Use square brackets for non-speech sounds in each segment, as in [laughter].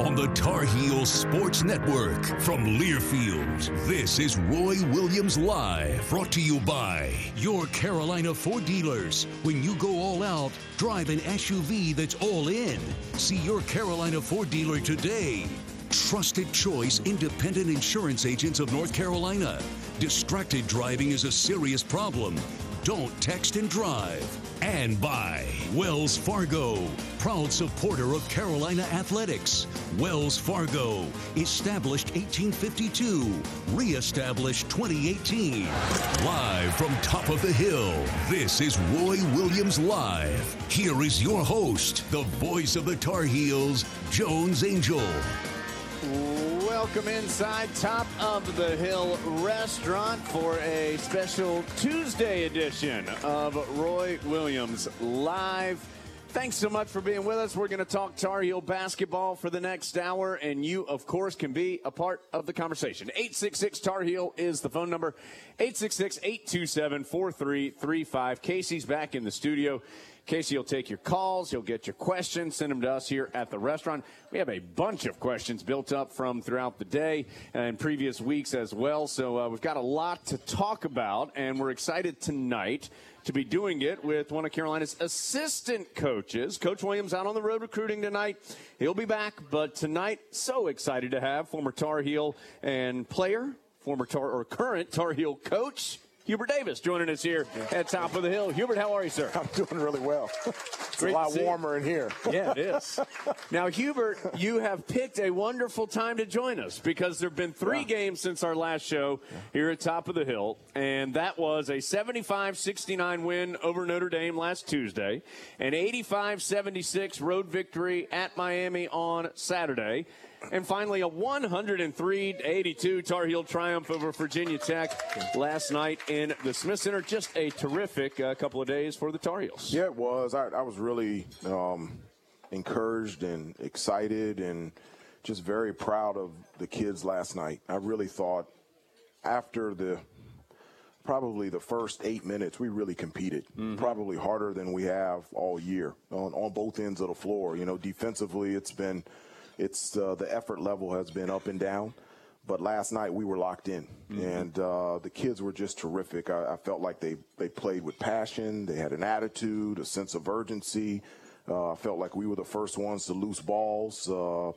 On the Tar Heel Sports Network from Learfield, this is Roy Williams Live, brought to you by your Carolina Ford dealers. When you go all out, drive an SUV that's all in. See your Carolina Ford dealer today. Trusted choice independent insurance agents of North Carolina. Distracted driving is a serious problem. Don't text and drive. And by Wells Fargo, proud supporter of Carolina athletics. Wells Fargo, established 1852, reestablished 2018. Live from top of the hill, this is Roy Williams Live. Here is your host, the voice of the Tar Heels, Jones Angell. Welcome inside Top of the Hill Restaurant for a special Tuesday edition of Roy Williams Live. Thanks so much for being with us. We're going to talk Tar Heel basketball for the next hour, and you, of course, can be a part of the conversation. 866 Tar Heel is the phone number. 866 827 4335. Casey's back in the studio. Casey will take your calls. He'll get your questions. Send them to us here at the restaurant. We have a bunch of questions built up from throughout the day and previous weeks as well. So uh, we've got a lot to talk about, and we're excited tonight to be doing it with one of Carolina's assistant coaches. Coach Williams out on the road recruiting tonight. He'll be back, but tonight, so excited to have former Tar Heel and player, former Tar or current Tar Heel coach. Hubert Davis joining us here at Top of the Hill. Hubert, how are you, sir? I'm doing really well. [laughs] it's a lot to see you. warmer in here. Yeah, it is. [laughs] now, Hubert, you have picked a wonderful time to join us because there have been three games since our last show here at Top of the Hill, and that was a 75 69 win over Notre Dame last Tuesday, an 85 76 road victory at Miami on Saturday. And finally, a 103 82 Tar Heel triumph over Virginia Tech last night in the Smith Center. Just a terrific uh, couple of days for the Tar Heels. Yeah, it was. I, I was really um, encouraged and excited and just very proud of the kids last night. I really thought after the probably the first eight minutes, we really competed, probably harder than we have all year on, on both ends of the floor. You know, defensively, it's been, it's uh, the effort level has been up and down. But last night we were locked in, and uh, the kids were just terrific. I, I felt like they, they played with passion. They had an attitude, a sense of urgency. Uh, I felt like we were the first ones to loose balls. Uh,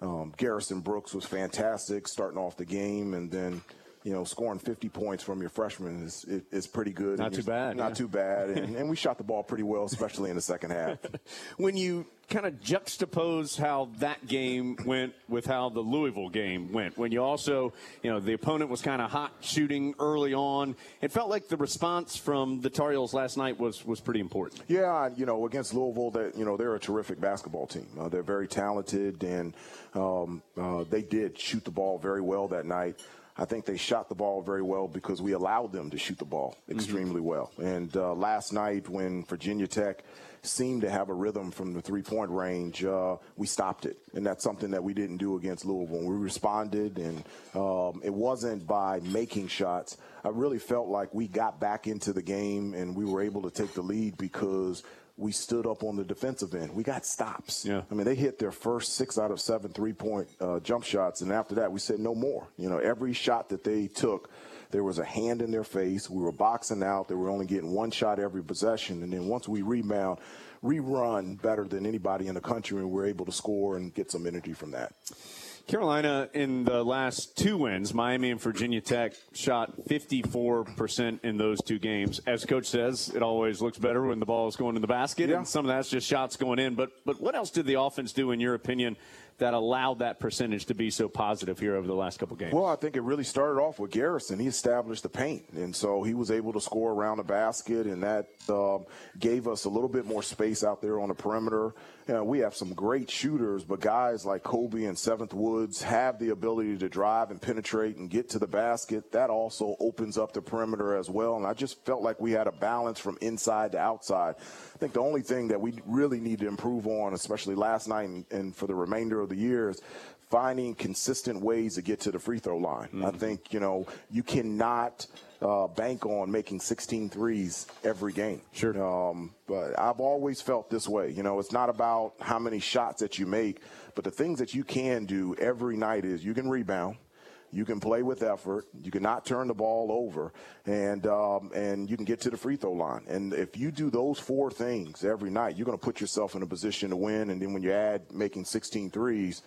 um, Garrison Brooks was fantastic starting off the game, and then you know, scoring 50 points from your freshman is is pretty good. Not too bad. Not yeah. too bad. And, and we shot the ball pretty well, especially in the second half. [laughs] when you kind of juxtapose how that game went with how the Louisville game went. When you also, you know, the opponent was kind of hot shooting early on. It felt like the response from the Tar Heels last night was was pretty important. Yeah, you know, against Louisville, that you know they're a terrific basketball team. Uh, they're very talented, and um, uh, they did shoot the ball very well that night. I think they shot the ball very well because we allowed them to shoot the ball extremely mm-hmm. well. And uh, last night, when Virginia Tech seemed to have a rhythm from the three point range, uh, we stopped it. And that's something that we didn't do against Louisville. We responded, and um, it wasn't by making shots. I really felt like we got back into the game and we were able to take the lead because we stood up on the defensive end. We got stops. Yeah. I mean, they hit their first six out of seven three point uh, jump shots, and after that, we said no more. You know, every shot that they took, there was a hand in their face. We were boxing out. They were only getting one shot every possession, and then once we rebound, rerun better than anybody in the country, and we're able to score and get some energy from that. Carolina, in the last two wins, Miami and Virginia Tech shot 54% in those two games. As coach says, it always looks better when the ball is going in the basket, yeah. and some of that's just shots going in. But but what else did the offense do, in your opinion, that allowed that percentage to be so positive here over the last couple games? Well, I think it really started off with Garrison. He established the paint, and so he was able to score around the basket, and that uh, gave us a little bit more space out there on the perimeter. You know, we have some great shooters, but guys like Coby and Seventh Woods have the ability to drive and penetrate and get to the basket. That also opens up the perimeter as well, and I just felt like we had a balance from inside to outside. I think the only thing that we really need to improve on, especially last night and, and for the remainder of the year, is finding consistent ways to get to the free throw line. Mm-hmm. I think, you know, you cannot uh, bank on making 16 threes every game. Sure. Um, but I've always felt this way. You know, it's not about how many shots that you make, but the things that you can do every night is you can rebound you can play with effort. You cannot turn the ball over, and um, and you can get to the free throw line. And if you do those four things every night, you're going to put yourself in a position to win. And then when you add making 16 threes,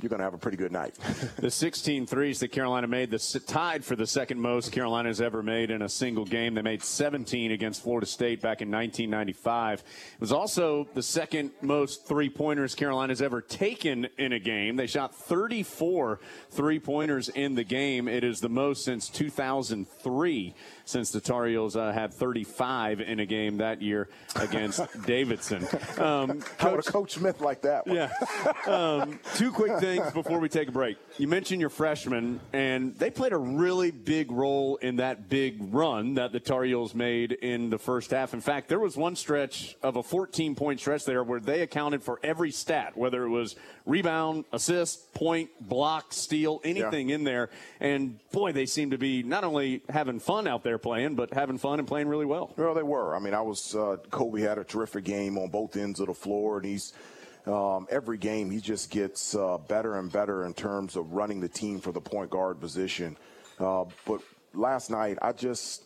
you're going to have a pretty good night. [laughs] the 16 threes that Carolina made, the tied for the second most Carolina's ever made in a single game. They made 17 against Florida State back in 1995. It was also the second most three pointers Carolina's ever taken in a game. They shot 34 three pointers in the game. It is the most since 2003 since the Tar Heels uh, had 35 in a game that year against [laughs] Davidson. Um, How would Coach Smith like that one? Yeah. Um, two quick things before we take a break. You mentioned your freshmen, and they played a really big role in that big run that the Tar Heels made in the first half. In fact, there was one stretch of a 14 point stretch there where they accounted for every stat, whether it was rebound, assist, point, block, steal, anything yeah. in there. And boy, they seem to be not only having fun out there playing, but having fun and playing really well. Well, they were. I mean, I was, uh, Coby had a terrific game on both ends of the floor, and he's, um, every game he just gets uh, better and better in terms of running the team for the point guard position. Uh, but last night, I just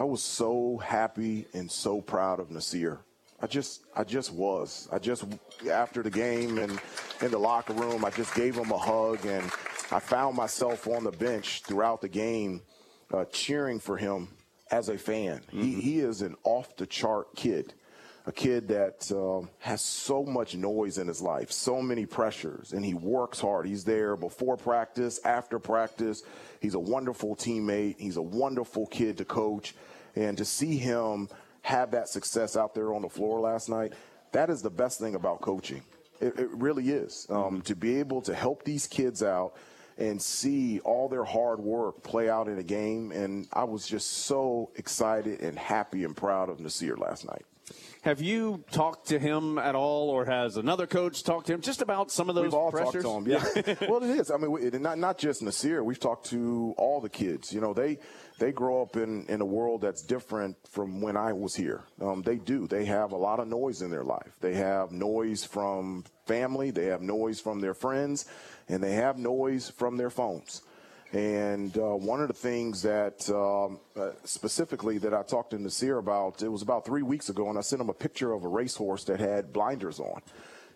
I was so happy and so proud of Nasir. I just I just was. I just after the game and in the locker room, I just gave him a hug and I found myself on the bench throughout the game uh, cheering for him as a fan. Mm-hmm. He he is an off the chart kid a kid that um, has so much noise in his life, so many pressures, and he works hard. He's there before practice, after practice. He's a wonderful teammate. He's a wonderful kid to coach. And to see him have that success out there on the floor last night, that is the best thing about coaching. It, it really is. Um, mm-hmm. To be able to help these kids out and see all their hard work play out in a game. And I was just so excited and happy and proud of Nasir last night. Have you talked to him at all, or has another coach talked to him just about some of those We've all pressures? talked to him, yeah. [laughs] well, it is. I mean, not not just Nasir. We've talked to all the kids. You know, they they grow up in, in a world that's different from when I was here. Um, they do. They have a lot of noise in their life. They have noise from family. They have noise from their friends, and they have noise from their phones. And uh, one of the things that um, uh, specifically that I talked to Nasir about, it was about three weeks ago, and I sent him a picture of a racehorse that had blinders on.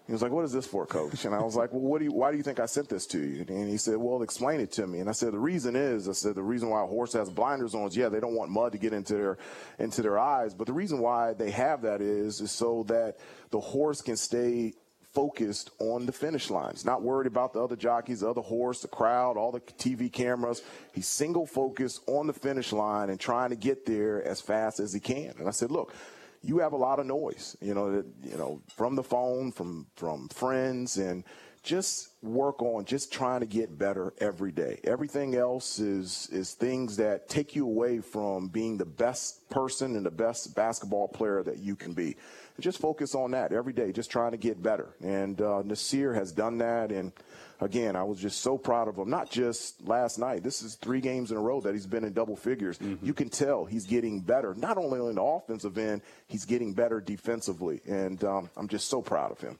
He was like, "What is this for, Coach?" And I was like, "Well, what do you? Why do you think I sent this to you?" And he said, "Well, explain it to me." And I said, "The reason is, I said, the reason why a horse has blinders on is, yeah, they don't want mud to get into their into their eyes, but the reason why they have that is, is so that the horse can stay." Focused on the finish lines, not worried about the other jockeys, the other horse, the crowd, all the TV cameras. He's single focused on the finish line and trying to get there as fast as he can. And I said, look, you have a lot of noise, you know, that, you know, from the phone, from from friends, and just work on just trying to get better every day. Everything else is is things that take you away from being the best person and the best basketball player that you can be. Just focus on that every day, just trying to get better. And uh, Nasir has done that, and again, I was just so proud of him. Not just last night. This is three games in a row that he's been in double figures. Mm-hmm. You can tell he's getting better. Not only on the offensive end, he's getting better defensively, and um, I'm just so proud of him.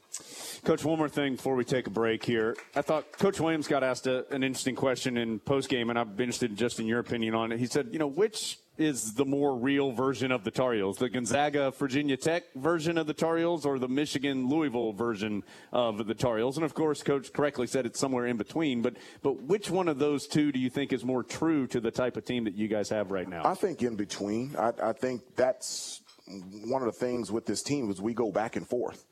Coach, one more thing before we take a break here. I thought Coach Williams got asked a, an interesting question in post game, and I'd be interested just in your opinion on it. He said, you know, which is the more real version of the Tar Heels? The Gonzaga Virginia Tech version of the Tar Heels or the Michigan Louisville version of the Tar Heels? And of course, Coach correctly said it's somewhere in between. But but which one of those two do you think is more true to the type of team that you guys have right now? I think in between. I, I think that's one of the things with this team is we go back and forth.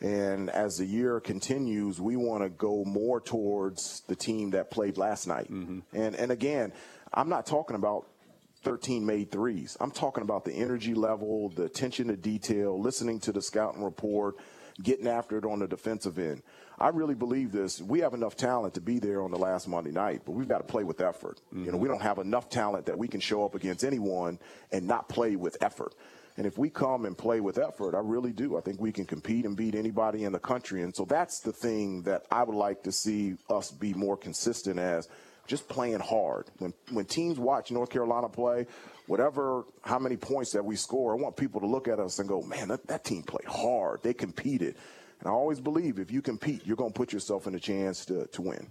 And as the year continues, we want to go more towards the team that played last night. Mm-hmm. And and again, I'm not talking about 13 made threes. I'm talking about the energy level, the attention to detail, listening to the scouting report, getting after it on the defensive end. I really believe this. We have enough talent to be there on the last Monday night, but we've got to play with effort. Mm-hmm. You know, we don't have enough talent that we can show up against anyone and not play with effort. And if we come and play with effort, I really do. I think we can compete and beat anybody in the country. And so that's the thing that I would like to see us be more consistent as just playing hard. When when teams watch North Carolina play, whatever how many points that we score, I want people to look at us and go, man, that, that team played hard. They competed. And I always believe if you compete, you're going to put yourself in a chance to, to win.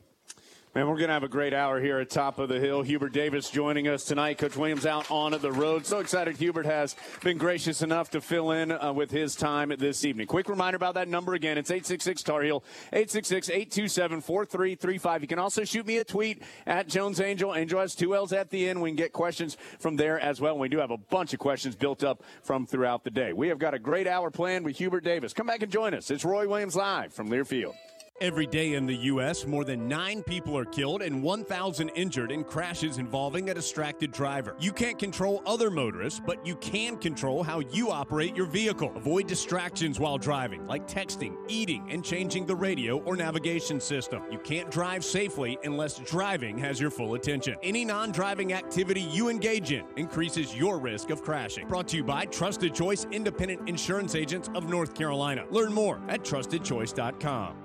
Man, we're going to have a great hour here at Top of the Hill. Hubert Davis joining us tonight. Coach Williams out on the road. So excited Hubert has been gracious enough to fill in uh, with his time this evening. Quick reminder about that number again. It's 866 Tar Heel, 866-827-4335. You can also shoot me a tweet at Jones Angell. Angell has two L's at the end. We can get questions from there as well. We do have a bunch of questions built up from throughout the day. We have got a great hour planned with Hubert Davis. Come back and join us. It's Roy Williams live from Learfield. Every day in the U.S., more than nine people are killed and 1,000 injured in crashes involving a distracted driver. You can't control other motorists, but you can control how you operate your vehicle. Avoid distractions while driving, like texting, eating, and changing the radio or navigation system. You can't drive safely unless driving has your full attention. Any non driving activity you engage in increases your risk of crashing. Brought to you by Trusted Choice Independent Insurance Agents of North Carolina. Learn more at trustedchoice.com.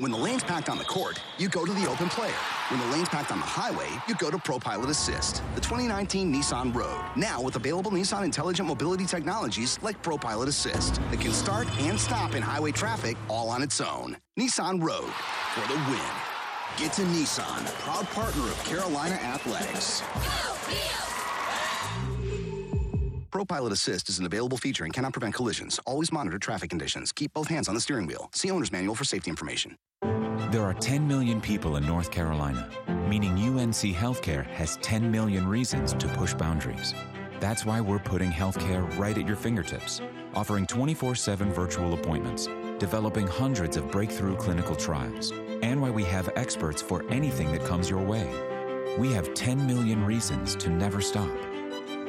When the lane's packed on the court, you go to the open player. When the lane's packed on the highway, you go to ProPilot Assist, the 2019 Nissan Rogue. Now with available Nissan intelligent mobility technologies like ProPilot Assist that can start and stop in highway traffic all on its own. Nissan Rogue for the win. Get to Nissan, proud partner of Carolina Athletics. ProPilot Assist is an available feature and cannot prevent collisions. Always monitor traffic conditions. Keep both hands on the steering wheel. See owner's manual for safety information. There are 10 million people in North Carolina, meaning UNC Healthcare has 10 million reasons to push boundaries. That's why we're putting healthcare right at your fingertips, offering 24 7 virtual appointments, developing hundreds of breakthrough clinical trials, and why we have experts for anything that comes your way. We have 10 million reasons to never stop.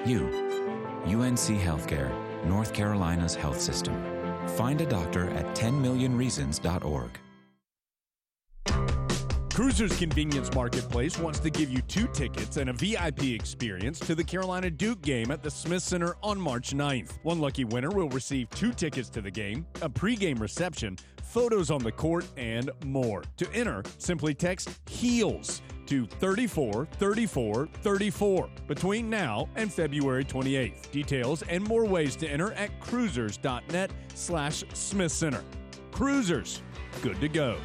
You, UNC Healthcare, North Carolina's health system. Find a doctor at 10millionreasons.org. Cruizers Convenience Marketplace wants to give you two tickets and a VIP experience to the Carolina Duke game at the Smith Center on March 9th. One lucky winner will receive two tickets to the game, a pregame reception, photos on the court, and more. To enter, simply text HEELS to 34 34 34 between now and February 28th. Details and more ways to enter at cruizers.net slash Smith Center. Cruizers, good to go.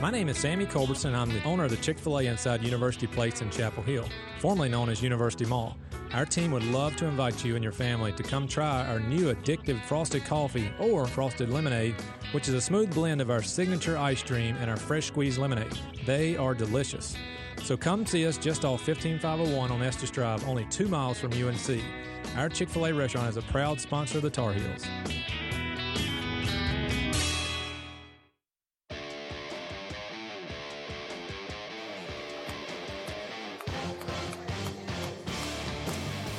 My name is Sammy Culbertson. I'm the owner of the Chick fil A inside University Place in Chapel Hill, formerly known as University Mall. Our team would love to invite you and your family to come try our new addictive frosted coffee or frosted lemonade, which is a smooth blend of our signature ice cream and our fresh squeezed lemonade. They are delicious. So come see us just off 15501 on Estes Drive, only two miles from UNC. Our Chick fil A restaurant is a proud sponsor of the Tar Heels.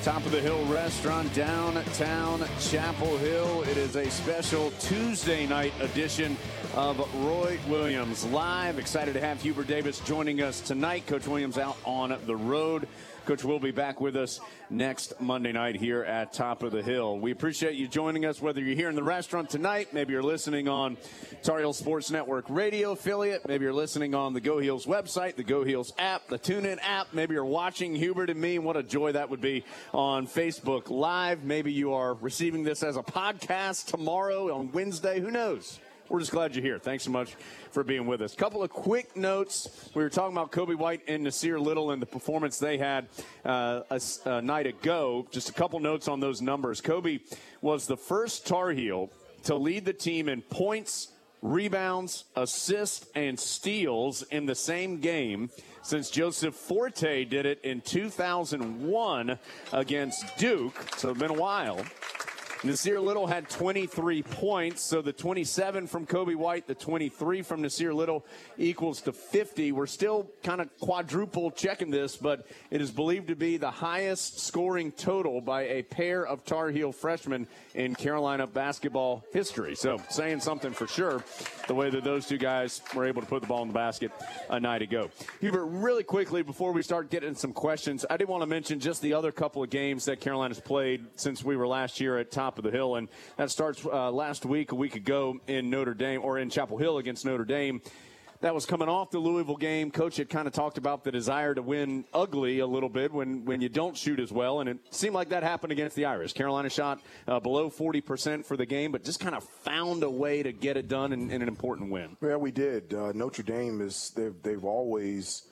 Top of the Hill Restaurant, downtown Chapel Hill. It is a special Tuesday night edition of Roy Williams live. Excited to have Hubert Davis joining us tonight. Coach Williams out on the road. Coach will be back with us next Monday night here at Top of the Hill. We appreciate you joining us, whether you're here in the restaurant tonight, maybe you're listening on Tar Heel Sports Network radio affiliate, maybe you're listening on the Go Heels website, the Go Heels app, the TuneIn app, maybe you're watching Hubert and me. What a joy that would be on Facebook Live. Maybe you are receiving this as a podcast tomorrow on Wednesday. Who knows? We're just glad you're here. Thanks so much for being with us. Couple of quick notes. We were talking about Coby White and Nasir Little and the performance they had uh, a, a night ago. Just a couple notes on those numbers. Coby was the first Tar Heel to lead the team in points, rebounds, assists, and steals in the same game since Joseph Forte did it in 2001 against Duke. So it's been a while. Nasir Little had 23 points, so the 27 from Coby White, the 23 from Nasir Little equals to 50. We're still kind of quadruple checking this, but it is believed to be the highest scoring total by a pair of Tar Heel freshmen in Carolina basketball history. So saying something for sure, the way that those two guys were able to put the ball in the basket a night ago. Hubert, really quickly before we start getting some questions, I did want to mention just the other couple of games that Carolina's played since we were last year at top top of the hill. And that starts uh, last week, a week ago in Notre Dame or in Chapel Hill against Notre Dame. That was coming off the Louisville game. Coach had kind of talked about the desire to win ugly a little bit when, when you don't shoot as well. And it seemed like that happened against the Irish. Carolina shot uh, below 40% for the game, but just kind of found a way to get it done in, in an important win. Yeah, we did. Uh, Notre Dame is, they've, they've always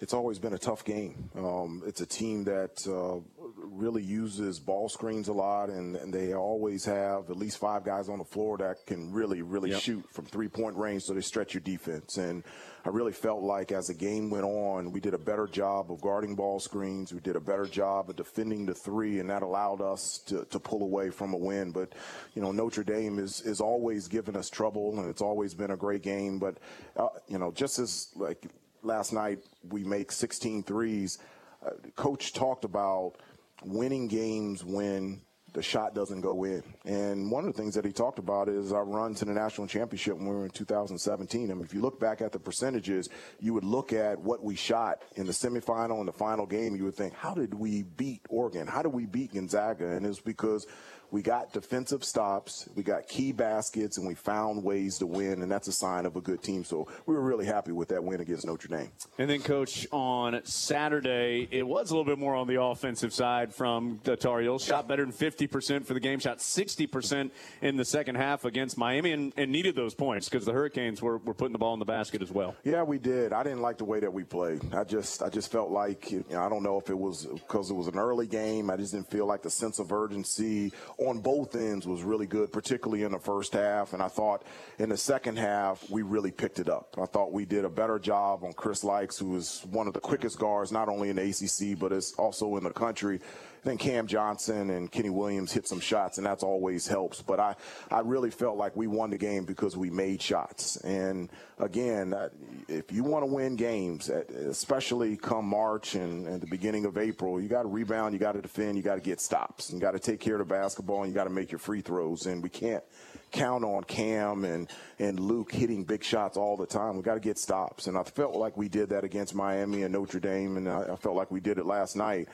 it's always been a tough game. Um, it's a team that uh, really uses ball screens a lot, and, and, they always have at least five guys on the floor that can really, really yep. shoot from three point range, so they stretch your defense. And I really felt like as the game went on, we did a better job of guarding ball screens. We did a better job of defending the three, and that allowed us to, to pull away from a win. But, you know, Notre Dame is, is always giving us trouble, and it's always been a great game. But, uh, you know, just as like last night we make 16 threes. Uh, coach talked about winning games when the shot doesn't go in. And one of the things that he talked about is our run to the national championship when we were in 2017. I mean, if you look back at the percentages, you would look at what we shot in the semifinal and the final game. You would think, how did we beat Oregon? How did we beat Gonzaga? And it's because we got defensive stops, we got key baskets, and we found ways to win, and that's a sign of a good team. So we were really happy with that win against Notre Dame. And then, Coach, on Saturday, it was a little bit more on the offensive side from the Tar Heels. Shot better than 50% for the game, shot 60% in the second half against Miami, and, and needed those points because the Hurricanes were, were putting the ball in the basket as well. Yeah, we did. I didn't like the way that we played. I just I just felt like you know, I don't know if it was because it was an early game. I just didn't feel like the sense of urgency on both ends was really good, particularly in the first half. And I thought in the second half, we really picked it up. I thought we did a better job on Chris Lykes, who is one of the quickest guards, not only in the ACC, but it's also in the country. Then Cam Johnson and Kenny Williams hit some shots, and that's always helps. But I, I really felt like we won the game because we made shots. And again, uh, if you want to win games, especially come March and, and the beginning of April, you got to rebound, you got to defend, you got to get stops, you got to take care of the basketball, and you got to make your free throws. And we can't count on Cam and, and Luke hitting big shots all the time. We got to get stops. And I felt like we did that against Miami and Notre Dame, and I, I felt like we did it last night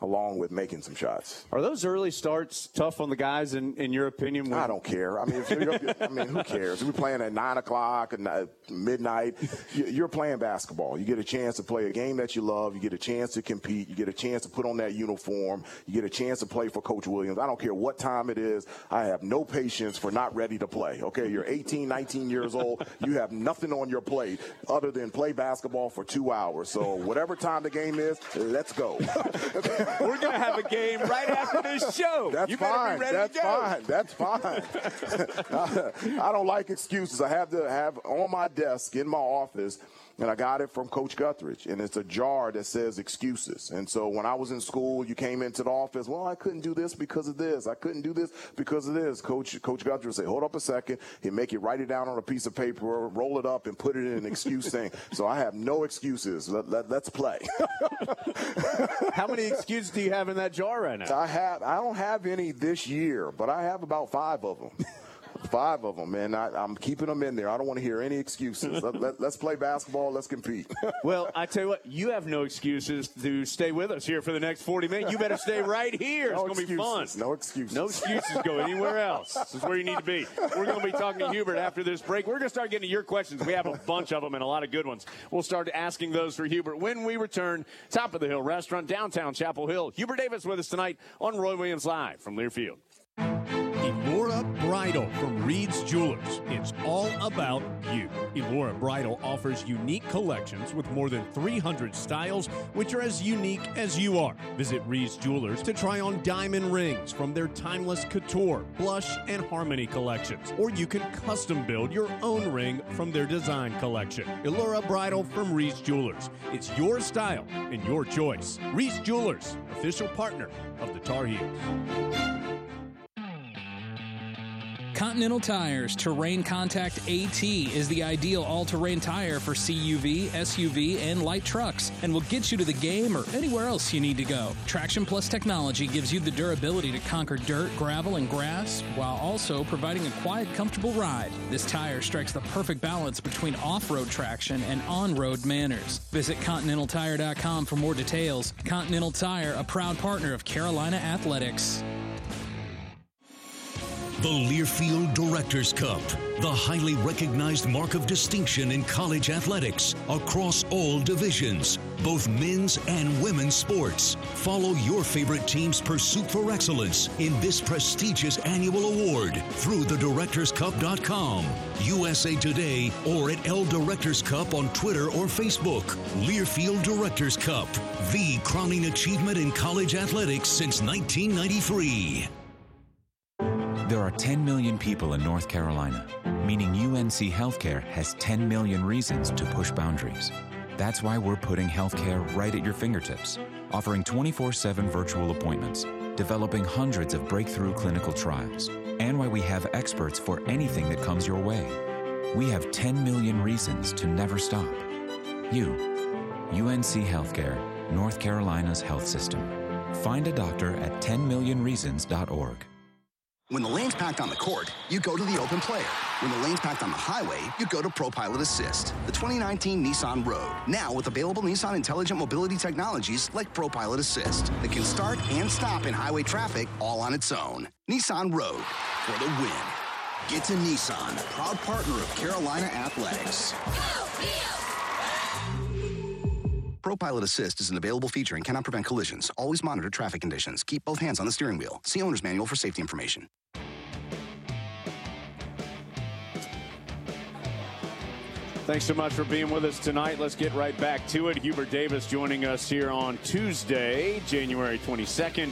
along with making some shots. Are those early starts tough on the guys, in, in your opinion? When... I don't care. I mean, I mean, who cares? We're playing at 9 o'clock and uh, midnight. You're playing basketball. You get a chance to play a game that you love. You get a chance to compete. You get a chance to put on that uniform. You get a chance to play for Coach Williams. I don't care what time it is. I have no patience for not ready to play. Okay, you're 18, 19 years old. You have nothing on your plate other than play basketball for two hours. So whatever time the game is, let's go. [laughs] We're going to have a game right after this show. That's you better fine. Be ready That's to go. fine. That's fine. [laughs] I don't like excuses. I have to have on my desk in my office and I got it from Coach Guthridge, and it's a jar that says excuses. And so when I was in school, you came into the office, well, I couldn't do this because of this. I couldn't do this because of this. Coach Coach Guthridge would say, hold up a second. He'd make you write it down on a piece of paper, roll it up, and put it in an excuse thing. [laughs] So I have no excuses. Let, let, let's play. [laughs] How many excuses do you have in that jar right now? I have. I don't have any this year, but I have about five of them. Five of them, man. I, am keeping them in there. I don't want to hear any excuses. let, us let, play basketball. Let's compete. [laughs] well, I tell you what, you have no excuses to stay with us here for the next 40 minutes. You better stay right here. No it's going to be fun. No excuses. No excuses. Go anywhere else. This is where you need to be. We're going to be talking to Hubert after this break. We're going to start getting to your questions. We have a bunch of them and a lot of good ones. We'll start asking those for Hubert when we return. Top of the Hill Restaurant, downtown Chapel Hill. Hubert Davis with us tonight on Roy Williams Live from Learfield. Bridal from Reed's Jewelers. It's all about you. Elora Bridal offers unique collections with more than 300 styles, which are as unique as you are. Visit Reed's Jewelers to try on diamond rings from their timeless couture, blush, and harmony collections. Or you can custom build your own ring from their design collection. Elora Bridal from Reed's Jewelers. It's your style and your choice. Reed's Jewelers, official partner of the Tar Heels. Continental Tires Terrain Contact AT is the ideal all terrain tire for CUV, SUV, and light trucks and will get you to the game or anywhere else you need to go. Traction Plus technology gives you the durability to conquer dirt, gravel, and grass while also providing a quiet, comfortable ride. This tire strikes the perfect balance between off road traction and on road manners. Visit ContinentalTire.com for more details. Continental Tire, a proud partner of Carolina Athletics. The Learfield Directors Cup, the highly recognized mark of distinction in college athletics across all divisions, both men's and women's sports. Follow your favorite team's pursuit for excellence in this prestigious annual award through thedirectorscup.com, USA Today, or at L Directors Cup on Twitter or Facebook. Learfield Directors Cup, the crowning achievement in college athletics since 1993. There are 10 million people in North Carolina, meaning UNC Healthcare has 10 million reasons to push boundaries. That's why we're putting healthcare right at your fingertips, offering 24 7 virtual appointments, developing hundreds of breakthrough clinical trials, and why we have experts for anything that comes your way. We have 10 million reasons to never stop. You, UNC Healthcare, North Carolina's health system. Find a doctor at 10millionreasons.org. When the lane's packed on the court, you go to the open player. When the lane's packed on the highway, you go to ProPilot Assist, the 2019 Nissan Rogue. Now with available Nissan intelligent mobility technologies like ProPilot Assist that can start and stop in highway traffic all on its own. Nissan Rogue for the win. Get to Nissan, proud partner of Carolina Athletics. ProPilot Assist is an available feature and cannot prevent collisions. Always monitor traffic conditions. Keep both hands on the steering wheel. See owner's manual for safety information. Thanks so much for being with us tonight. Let's get right back to it. Hubert Davis joining us here on Tuesday, January 22nd,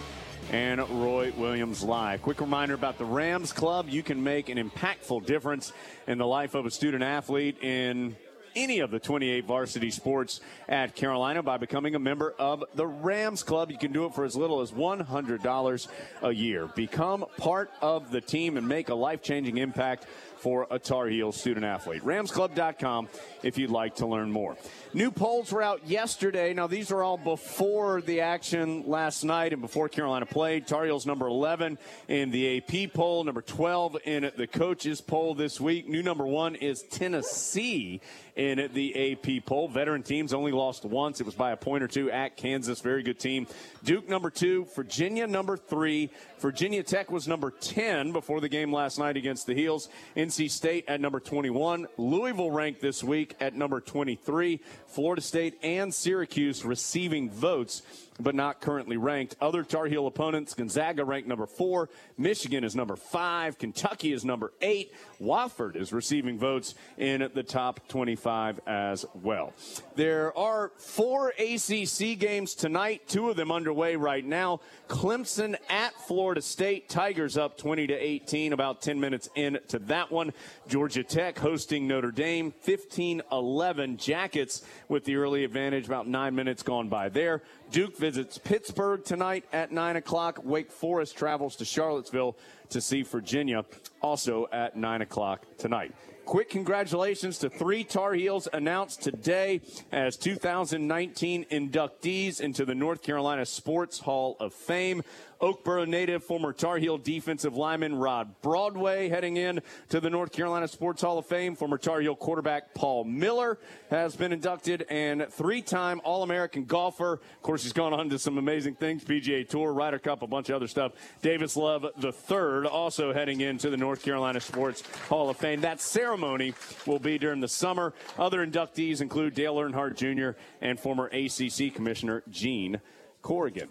and Roy Williams live. Quick reminder about the Rams Club. You can make an impactful difference in the life of a student athlete in any of the 28 varsity sports at Carolina by becoming a member of the Rams Club. You can do it for as little as $100 a year. Become part of the team and make a life changing impact for a Tar Heel student athlete. RamsClub.com if you'd like to learn more. New polls were out yesterday. Now, these are all before the action last night and before Carolina played. Tar Heels number 11 in the AP poll, number 12 in the coaches poll this week. New number one is Tennessee in the AP poll. Veteran teams only lost once. It was by a point or two at Kansas. Very good team. Duke number two, Virginia number three. Virginia Tech was number 10 before the game last night against the Heels. NC State at number 21. Louisville ranked this week at number 23. Florida State and Syracuse receiving votes but not currently ranked. Other Tar Heel opponents Gonzaga ranked number four, Michigan is number five, Kentucky is number eight, Wofford is receiving votes in the top 25 as well. There are four ACC games tonight, two of them underway right now. Clemson at Florida State, Tigers up 20 to 18, about 10 minutes into that one. Georgia Tech hosting Notre Dame, 15 11. Jackets with the early advantage, about nine minutes gone by there. Duke visits Pittsburgh tonight at 9 o'clock. Wake Forest travels to Charlottesville to see Virginia, also at 9 o'clock tonight. Quick congratulations to three Tar Heels announced today as 2019 inductees into the North Carolina Sports Hall of Fame. Oakboro native, former Tar Heel defensive lineman Rod Broadway heading in to the North Carolina Sports Hall of Fame. Former Tar Heel quarterback Paul Miller has been inducted, and three-time All-American golfer. Of course, he's gone on to some amazing things: PGA Tour, Ryder Cup, a bunch of other stuff. Davis Love III also heading into the North Carolina Sports Hall of Fame. That ceremony will be during the summer. Other inductees include Dale Earnhardt Jr. and former ACC Commissioner Gene Corrigan.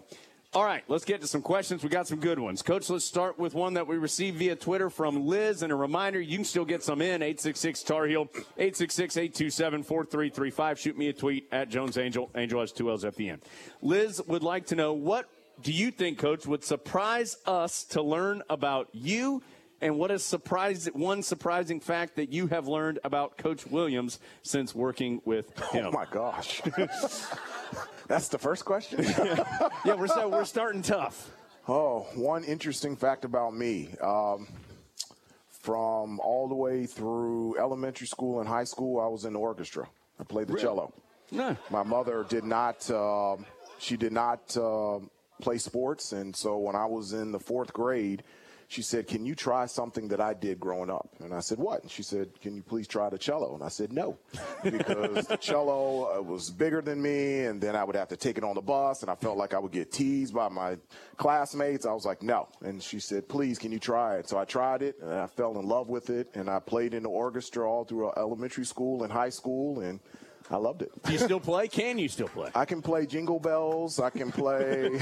All right, let's get to some questions. We got some good ones. Coach, let's start with one that we received via Twitter from Liz. And a reminder, you can still get some in 866 Tar Heel, 866 827 4335. Shoot me a tweet at Jones Angell. Angell has two L's at the end. Liz would like to know what do you think, Coach, would surprise us to learn about you? And what is surprise, one surprising fact that you have learned about Coach Williams since working with him? Oh, my gosh. [laughs] That's the first question? [laughs] yeah, we're, so, we're starting tough. Oh, one interesting fact about me. Um, from all the way through elementary school and high school, I was in the orchestra. I played the Really? cello. No. My mother did not. Uh, she did not uh, play sports, and so when I was in the fourth grade, she said, "Can you try something that I did growing up?" And I said, "What?" And she said, "Can you please try the cello?" And I said, "No," because the cello uh, was bigger than me, and then I would have to take it on the bus, and I felt like I would get teased by my classmates. I was like, "No," and she said, "Please, can you try it?" So I tried it, and I fell in love with it, and I played in the orchestra all through elementary school and high school, and I loved it. Do you still play? Can you still play? I can play Jingle Bells. I can play. [laughs]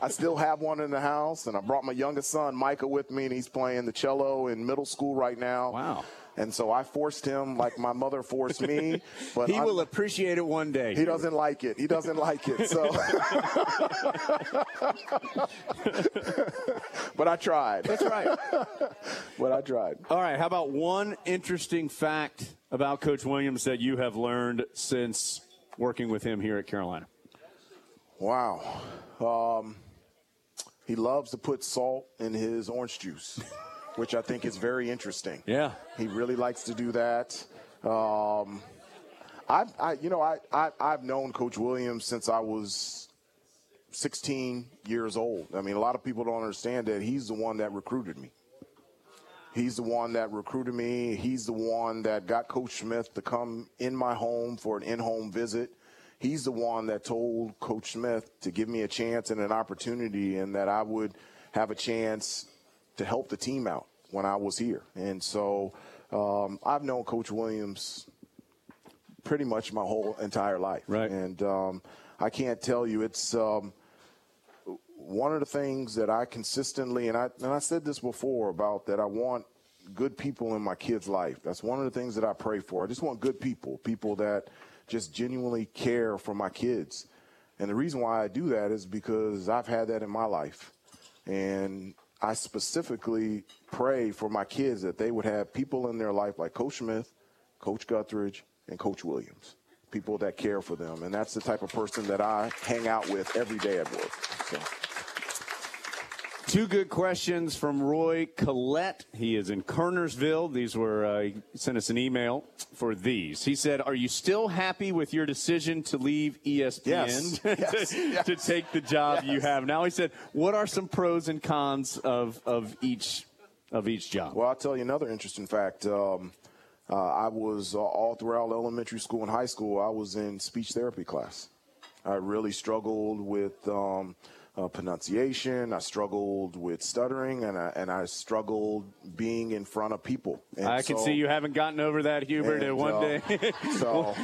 I still have one in the house, and I brought my youngest son Micah with me, and he's playing the cello in middle school right now. Wow. And so I forced him like my mother forced me. [laughs] But he I'm- will appreciate it one day. He doesn't like it. He doesn't like it. So, [laughs] but I tried. That's right. but I tried. All right. How about one interesting fact about Coach Williams that you have learned since working with him here at Carolina? Wow. Um, he loves to put salt in his orange juice, [laughs] which I think is very interesting. Yeah. He really likes to do that. Um, I, I, you know, I, I, I've known Coach Williams since I was 16 years old. I mean, a lot of people don't understand that he's the one that recruited me. He's the one that recruited me. He's the one that got Coach Smith to come in my home for an in-home visit. He's the one that told Coach Smith to give me a chance and an opportunity and that I would have a chance to help the team out when I was here. And so um, I've known Coach Williams pretty much my whole entire life. Right. And um, I can't tell you, it's um, one of the things that I consistently, and I, and I said this before about that I want good people in my kid's life. That's one of the things that I pray for. I just want good people, people that just genuinely care for my kids. And the reason why I do that is because I've had that in my life. And I specifically pray for my kids that they would have people in their life like Coach Smith, Coach Guthridge, and Coach Williams. People that care for them. And that's the type of person that I hang out with every day at work. So. Two good questions from Roy Collette. He is in Kernersville. These were, uh, he sent us an email for these. He said, Are you still happy with your decision to leave ESPN [laughs] Yes. to, Yes. Yes. to take the job you have now? He said, What are some pros and cons of, of each of each job? Well, I'll tell you another interesting fact. Um, uh, I was uh, all throughout elementary school and high school, I was in speech therapy class. I really struggled with um, uh, pronunciation. I struggled with stuttering, and I, and I struggled being in front of people. And I can so- see you haven't gotten over that, Hubert, and, in one uh, day. [laughs] so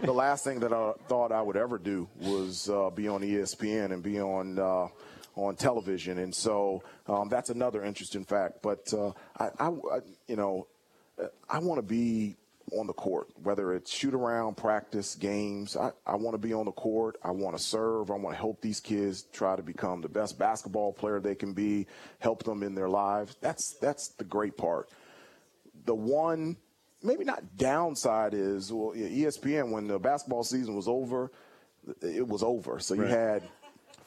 the [laughs] last thing that I thought I would ever do was uh, be on ESPN and be on uh, on television, and so um, that's another interesting fact. But uh, I, I, I- you know, I want to be on the court, whether it's shoot around, practice, games. I, I want to be on the court. I want to serve. I want to help these kids try to become the best basketball player they can be, help them in their lives. That's that's the great part. The one maybe not downside is well, ESPN when the basketball season was over, it was over. So you Right. had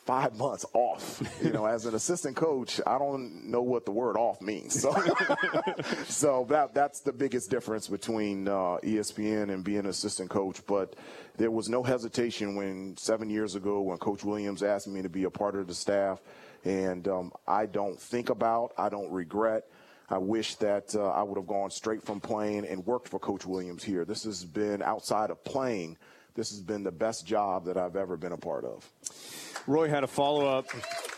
five months off. You know, as an assistant coach, I don't know what the word off means. So, [laughs] so that that's the biggest difference between uh, ESPN and being an assistant coach. But there was no hesitation when seven years ago when Coach Williams asked me to be a part of the staff, and um, I don't think about, I don't regret. I wish that uh, I would have gone straight from playing and worked for Coach Williams here. This has been outside of playing. This has been the best job that I've ever been a part of. Roy had a follow up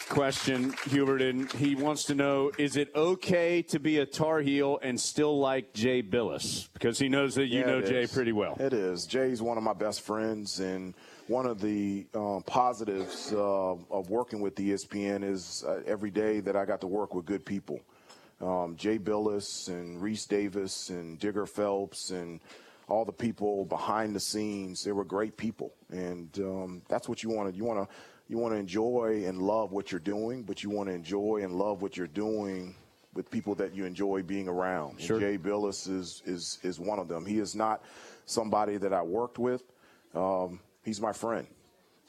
question, Hubert, and he wants to know is it okay to be a Tar Heel and still like Jay Bilas? Because he knows that you Yeah, know Jay is. pretty well. It is. Jay's one of my best friends, and one of the um, positives uh, of working with ESPN is uh, every day that I got to work with good people. Um, Jay Bilas and Rece Davis and Digger Phelps and all the people behind the scenes. They were great people, and um, that's what you want to. You want to. You want to enjoy and love what you're doing, but you want to enjoy and love what you're doing with people that you enjoy being around. Sure. Jay Bilas is is is one of them. He is not somebody that I worked with. Um, he's my friend.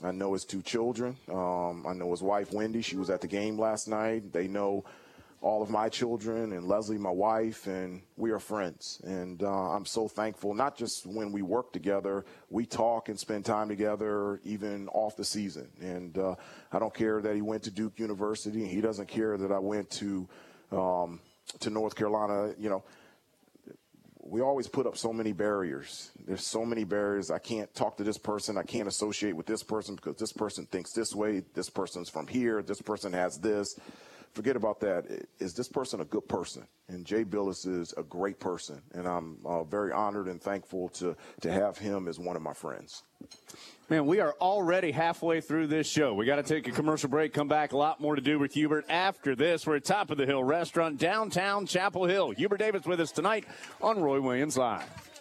I know his two children. Um, I know his wife Wendy. She was at the game last night. They know all of my children and Leslie, my wife, and we are friends. And uh, I'm so thankful. Not just when we work together, we talk and spend time together, even off the season. And uh, I don't care that he went to Duke University. He doesn't care that I went to um, to North Carolina. You know, we always put up so many barriers. There's so many barriers. I can't talk to this person. I can't associate with this person because this person thinks this way. This person's from here. This person has this. Forget about that. Is this person a good person? And Jay Bilas is a great person, and I'm uh, very honored and thankful to to have him as one of my friends. Man, we are already halfway through this show. We got to take a commercial break, come back. A lot more to do with Hubert after this. We're at Top of the Hill Restaurant, downtown Chapel Hill. Hubert Davis with us tonight on Roy Williams Live.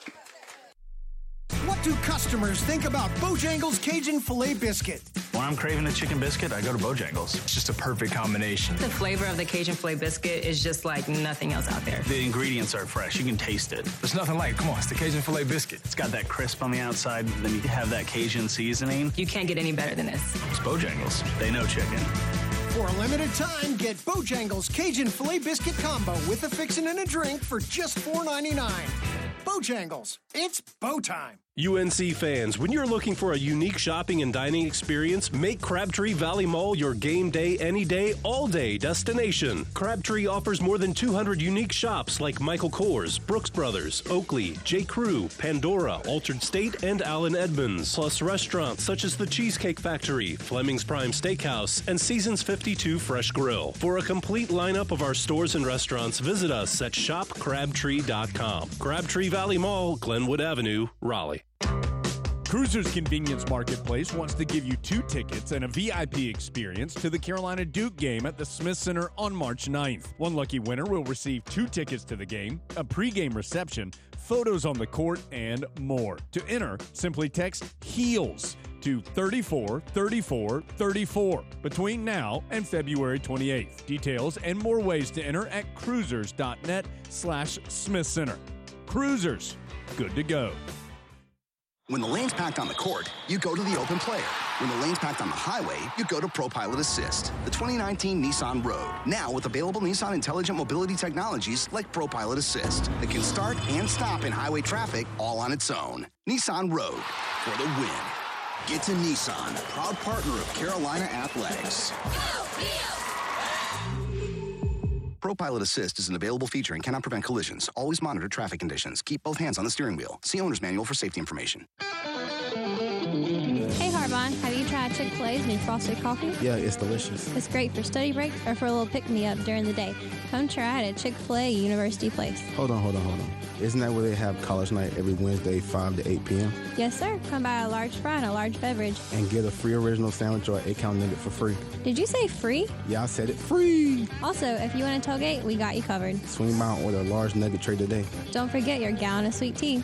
What do customers think about Bojangles Cajun Filet Biscuit? When I'm craving a chicken biscuit, I go to Bojangles. It's just a perfect combination. The flavor of the Cajun filet biscuit is just like nothing else out there. The ingredients are fresh. You can taste it. There's nothing like it. Come on, it's the Cajun filet biscuit. It's got that crisp on the outside, then you have that Cajun seasoning. You can't get any better than this. It's Bojangles. They know chicken. For a limited time, get Bojangles Cajun Filet Biscuit Combo with a fixin' and a drink for just $4.99. Bojangles, it's bow time. UNC fans, when you're looking for a unique shopping and dining experience, make Crabtree Valley Mall your game day, any day, all day destination. Crabtree offers more than 200 unique shops like Michael Kors, Brooks Brothers, Oakley, J. Crew, Pandora, Altered State, and Allen Edmonds, plus restaurants such as the Cheesecake Factory, Fleming's Prime Steakhouse, and Seasons 52 Fresh Grill. For a complete lineup of our stores and restaurants, visit us at shopcrabtree.com. Crabtree Valley Mall, Glenwood Avenue, Raleigh. Cruizers Convenience Marketplace wants to give you two tickets and a VIP experience to the Carolina Duke game at the Smith Center on March 9th. One lucky winner will receive two tickets to the game, a pregame reception, photos on the court, and more. To enter, simply text HEELS to 34 34 34 between now and February 28th. Details and more ways to enter at cruizers.net slash Smith Center. Cruizers, good to go. When the lane's packed on the court, you go to the open player. When the lane's packed on the highway, you go to ProPilot Assist, the 2019 Nissan Rogue. Now with available Nissan intelligent mobility technologies like ProPilot Assist that can start and stop in highway traffic all on its own. Nissan Rogue for the win. Get to Nissan, proud partner of Carolina Athletics. ProPilot Assist is an available feature and cannot prevent collisions. Always monitor traffic conditions. Keep both hands on the steering wheel. See owner's manual for safety information. Tried Chick fil new frosted coffee? Yeah, it's delicious. It's great for study breaks or for a little pick me up during the day. Come try it at Chick fil A University Place. Hold on, hold on, hold on. Isn't that where they have college night every Wednesday, 5 to 8 p.m.? Yes, sir. Come buy a large fry and a large beverage. And get a free original sandwich or 8 count nugget for free. Did you say free? Yeah, I said it free. Also, if you want a tailgate, we got you covered. Swing by and order a large nugget tray today. Don't forget your gallon of sweet tea.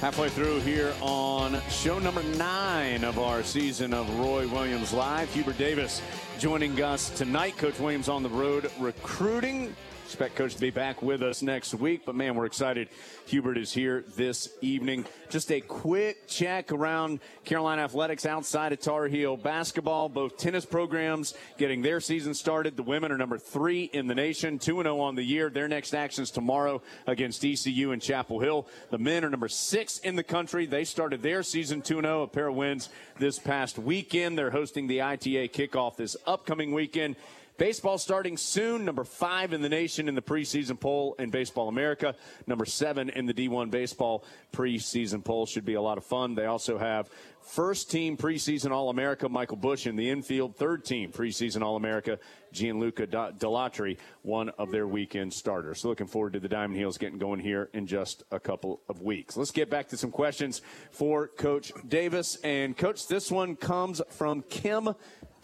Halfway through here on show number nine of our season of Roy Williams Live. Hubert Davis joining us tonight. Coach Williams on the road recruiting. Expect Coach to be back with us next week, but man, we're excited. Hubert is here this evening. Just a quick check around Carolina athletics outside of Tar Heel basketball. Both tennis programs getting their season started. The women are number three in the nation, 2 0 on the year. Their next actions tomorrow against ECU in Chapel Hill. The men are number six in the country. They started their season 2 0, a pair of wins this past weekend. They're hosting the ITA kickoff this upcoming weekend. Baseball starting soon. Number five in the nation in the preseason poll in Baseball America. Number seven in the D1 Baseball preseason poll. Should be a lot of fun. They also have first team preseason All America Michael Busch in the infield. Third team preseason All America Gianluca Dalatri, one of their weekend starters. So looking forward to the Diamond Heels getting going here in just a couple of weeks. Let's get back to some questions for Coach Davis. And Coach, this one comes from Kim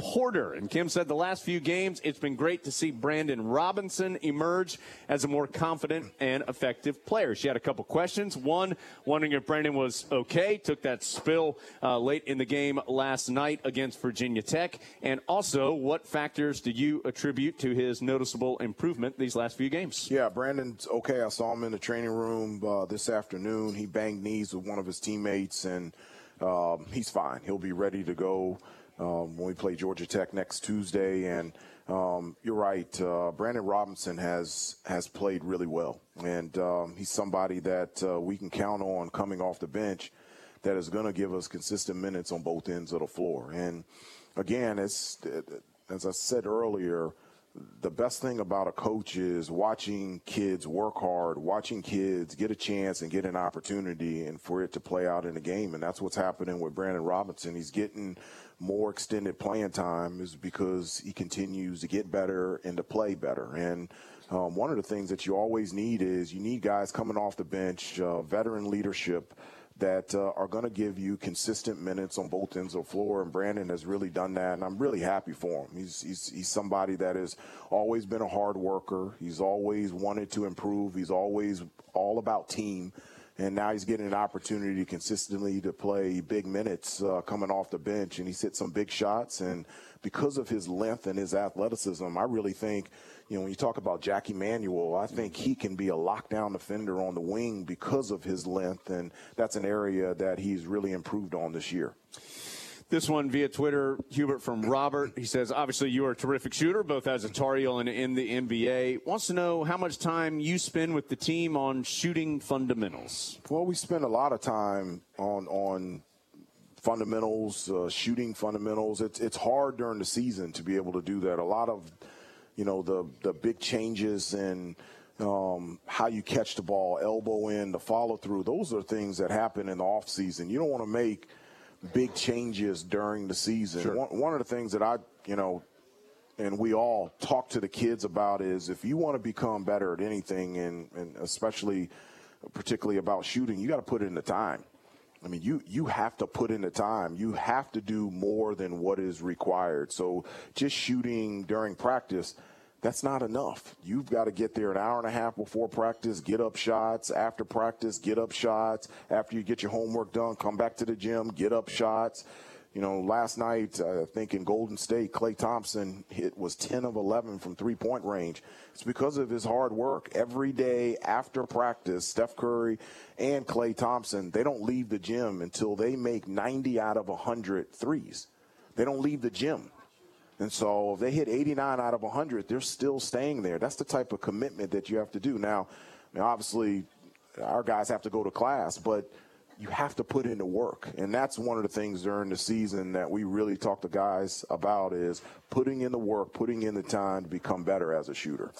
Porter. And Kim said the last few games, it's been great to see Brandon Robinson emerge as a more confident and effective player. She had a couple questions. One, wondering if Brandon was okay, took that spill uh, late in the game last night against Virginia Tech. And also, what factors do you attribute to his noticeable improvement these last few games? Yeah, Brandon's okay. I saw him in the training room uh, this afternoon. He banged knees with one of his teammates, and um, he's fine. He'll be ready to go um, when we play Georgia Tech next Tuesday. And um, you're right, uh, Brandon Robinson has has played really well, and um, he's somebody that uh, we can count on coming off the bench that is going to give us consistent minutes on both ends of the floor. And again, it's as I said earlier. The best thing about a coach is watching kids work hard, watching kids get a chance and get an opportunity, and for it to play out in the game. And that's what's happening with Brandon Robinson. He's getting more extended playing time is because he continues to get better and to play better. And um, one of the things that you always need is you need guys coming off the bench, uh, veteran leadership that uh, are going to give you consistent minutes on both ends of the floor. And Brandon has really done that, and I'm really happy for him. He's he's he's somebody that has always been a hard worker. He's always wanted to improve. He's always all about team and now he's getting an opportunity consistently to play big minutes uh, coming off the bench, and he's hit some big shots. And because of his length and his athleticism, I really think, you know, when you talk about Jackie Manuel, I think he can be a lockdown defender on the wing because of his length, and that's an area that he's really improved on this year. This one via Twitter, Hubert from Robert. He says, obviously, you are a terrific shooter, both as a Tar Heel and in the NBA. Wants to know how much time you spend with the team on shooting fundamentals. Well, we spend a lot of time on, on fundamentals, uh, shooting fundamentals. It's, it's hard during the season to be able to do that. A lot of, you know, the, the big changes in um, how you catch the ball, elbow in, the follow through, those are things that happen in the off season. You don't want to make – big changes during the season. Sure. One, one of the things that I, you know, and we all talk to the kids about is if you want to become better at anything, and, and especially particularly about shooting, you got to put in the time. I mean, you you have to put in the time. You have to do more than what is required. So just shooting during practice – that's not enough. You've got to get there an hour and a half before practice, get up shots. After practice, get up shots. After you get your homework done, come back to the gym, get up shots. You know, last night, uh, I think in Golden State, Klay Thompson hit was 10 of 11 from three point range. It's because of his hard work. Every day after practice, Steph Curry and Klay Thompson, they don't leave the gym until they make 90 out of 100 threes. They don't leave the gym. And so if they hit 89 out of 100, they're still staying there. That's the type of commitment that you have to do. Now, obviously, our guys have to go to class, but you have to put in the work. And that's one of the things during the season that we really talk to guys about is putting in the work, putting in the time to become better as a shooter.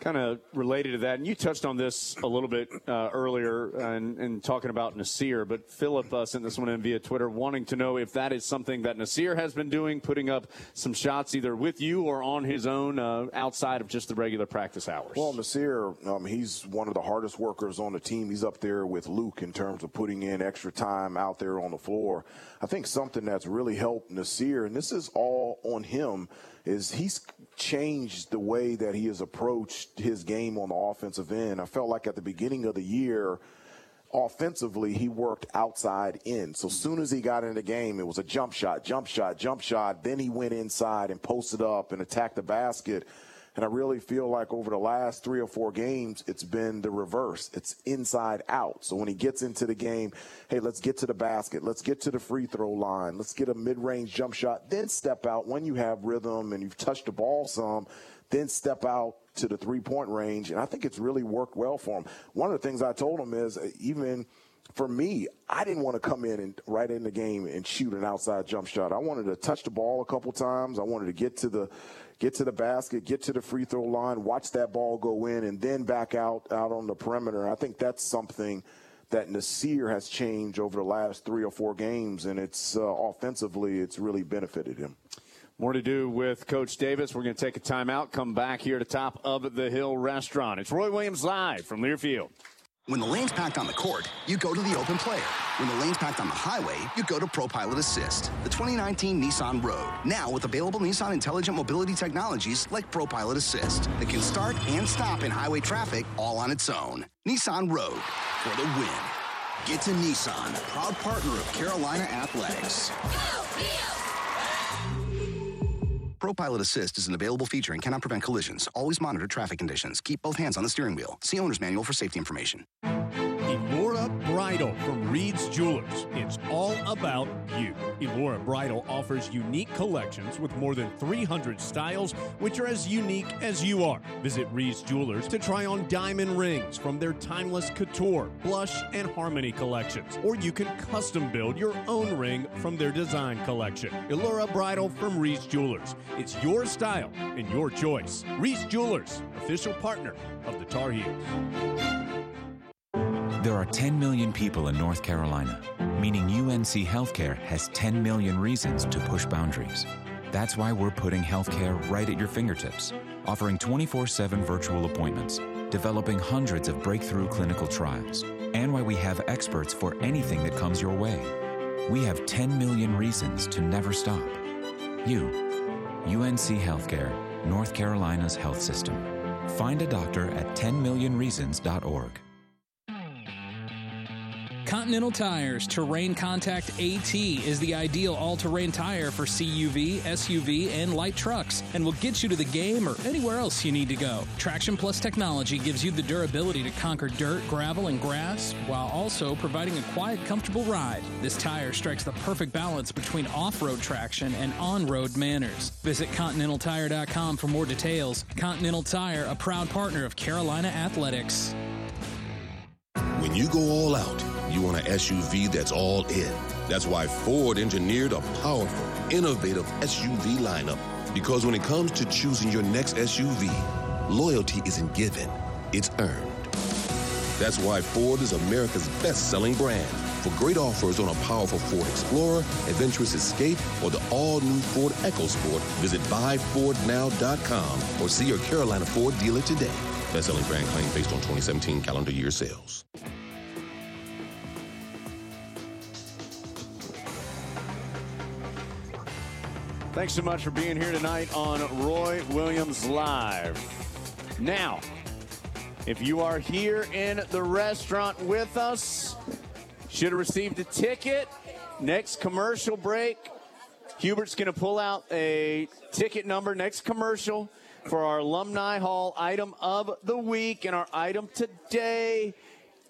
Kind of related to that, and you touched on this a little bit uh, earlier and, and, talking about Nasir, but Philip uh, sent this one in via Twitter wanting to know if that is something that Nasir has been doing, putting up some shots either with you or on his own uh, outside of just the regular practice hours. Well, Nasir, um, he's one of the hardest workers on the team. He's up there with Luke in terms of putting in extra time out there on the floor. I think something that's really helped Nasir, and this is all on him, is he's changed the way that he has approached his game on the offensive end. I felt like at the beginning of the year, offensively, he worked outside in. So soon as he got in the game, it was a jump shot, jump shot, jump shot. Then he went inside and posted up and attacked the basket. And I really feel like over the last three or four games, it's been the reverse. It's inside out. So when he gets into the game, hey, let's get to the basket. Let's get to the free throw line. Let's get a mid range jump shot. Then step out when you have rhythm and you've touched the ball some. Then step out to the three point range. And I think it's really worked well for him. One of the things I told him is uh, even for me, I didn't want to come in and right in the game and shoot an outside jump shot. I wanted to touch the ball a couple times. I wanted to get to the get to the basket, get to the free throw line, watch that ball go in, and then back out out on the perimeter. I think that's something that Nasir has changed over the last three or four games, and it's uh, offensively, it's really benefited him. More to do with Coach Davis. We're going to take a timeout, come back here to top of the Hill Restaurant. It's Roy Williams live from Learfield. When the lane's packed on the court, you go to the open player. When the lane's packed on the highway, you go to ProPilot Assist, the 2019 Nissan Rogue. Now with available Nissan intelligent mobility technologies like ProPilot Assist that can start and stop in highway traffic all on its own. Nissan Rogue for the win. Get to Nissan, proud partner of Carolina Athletics. ProPilot Assist is an available feature and cannot prevent collisions. Always monitor traffic conditions. Keep both hands on the steering wheel. See owner's manual for safety information. Bridal from Reed's Jewelers. It's all about you. Elora Bridal offers unique collections with more than 300 styles, which are as unique as you are. Visit Reed's Jewelers to try on diamond rings from their timeless couture, blush, and harmony collections. Or you can custom build your own ring from their design collection. Elora Bridal from Reed's Jewelers. It's your style and your choice. Reed's Jewelers, official partner of the Tar Heels. There are 10 million people in North Carolina, meaning UNC Healthcare has 10 million reasons to push boundaries. That's why we're putting healthcare right at your fingertips, offering 24 7 virtual appointments, developing hundreds of breakthrough clinical trials, and why we have experts for anything that comes your way. We have 10 million reasons to never stop. You, UNC Healthcare, North Carolina's health system. Find a doctor at 10millionreasons.org. Continental Tires Terrain Contact AT is the ideal all terrain tire for CUV, SUV, and light trucks and will get you to the game or anywhere else you need to go. Traction Plus technology gives you the durability to conquer dirt, gravel, and grass while also providing a quiet, comfortable ride. This tire strikes the perfect balance between off road traction and on road manners. Visit ContinentalTire.com for more details. Continental Tire, a proud partner of Carolina Athletics. When you go all out, you want an SUV that's all in. That's why Ford engineered a powerful, innovative SUV lineup. Because when it comes to choosing your next SUV, loyalty isn't given, it's earned. That's why Ford is America's best selling brand. For great offers on a powerful Ford Explorer, adventurous Escape, or the all new Ford EcoSport, visit buyfordnow.com or see your Carolina Ford dealer today. Best selling brand claim based on 2017 calendar year sales. Thanks so much for being here tonight on Roy Williams Live. Now, if you are here in the restaurant with us, should have received a ticket. Next commercial break, Hubert's going to pull out a ticket number. Next commercial for our Alumni Hall item of the week. And our item today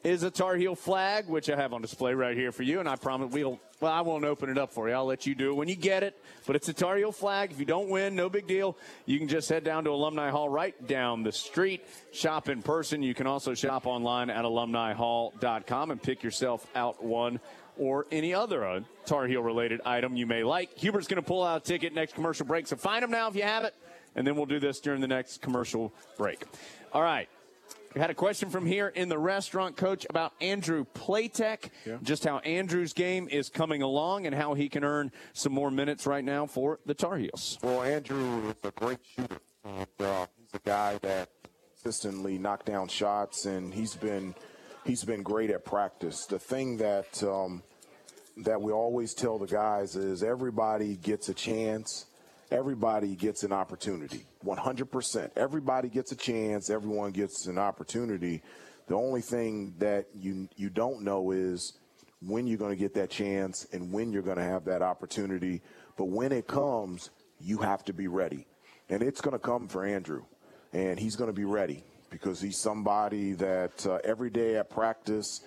is a Tar Heel flag, which I have on display right here for you. And I promise we'll, well, I won't open it up for you. I'll let you do it when you get it. But it's a Tar Heel flag. If you don't win, no big deal. You can just head down to Alumni Hall right down the street, shop in person. You can also shop online at alumnihall.com and pick yourself out one or any other uh, Tar Heel related item you may like. Hubert's going to pull out a ticket next commercial break, so find them now if you have it, and then we'll do this during the next commercial break. All right. We had a question from here in the restaurant, Coach, about Andrew Platek, Yeah. just how Andrew's game is coming along and how he can earn some more minutes right now for the Tar Heels. Well, Andrew is a great shooter. And, uh, he's a guy that consistently knocked down shots, and he's been he's been great at practice. The thing that um, that we always tell the guys is everybody gets a chance. Everybody gets an opportunity. 100%. Everybody gets a chance. Everyone gets an opportunity. The only thing that you you don't know is when you're going to get that chance and when you're going to have that opportunity. But when it comes, you have to be ready. And it's going to come for Andrew. And he's going to be ready because he's somebody that uh, every day at practice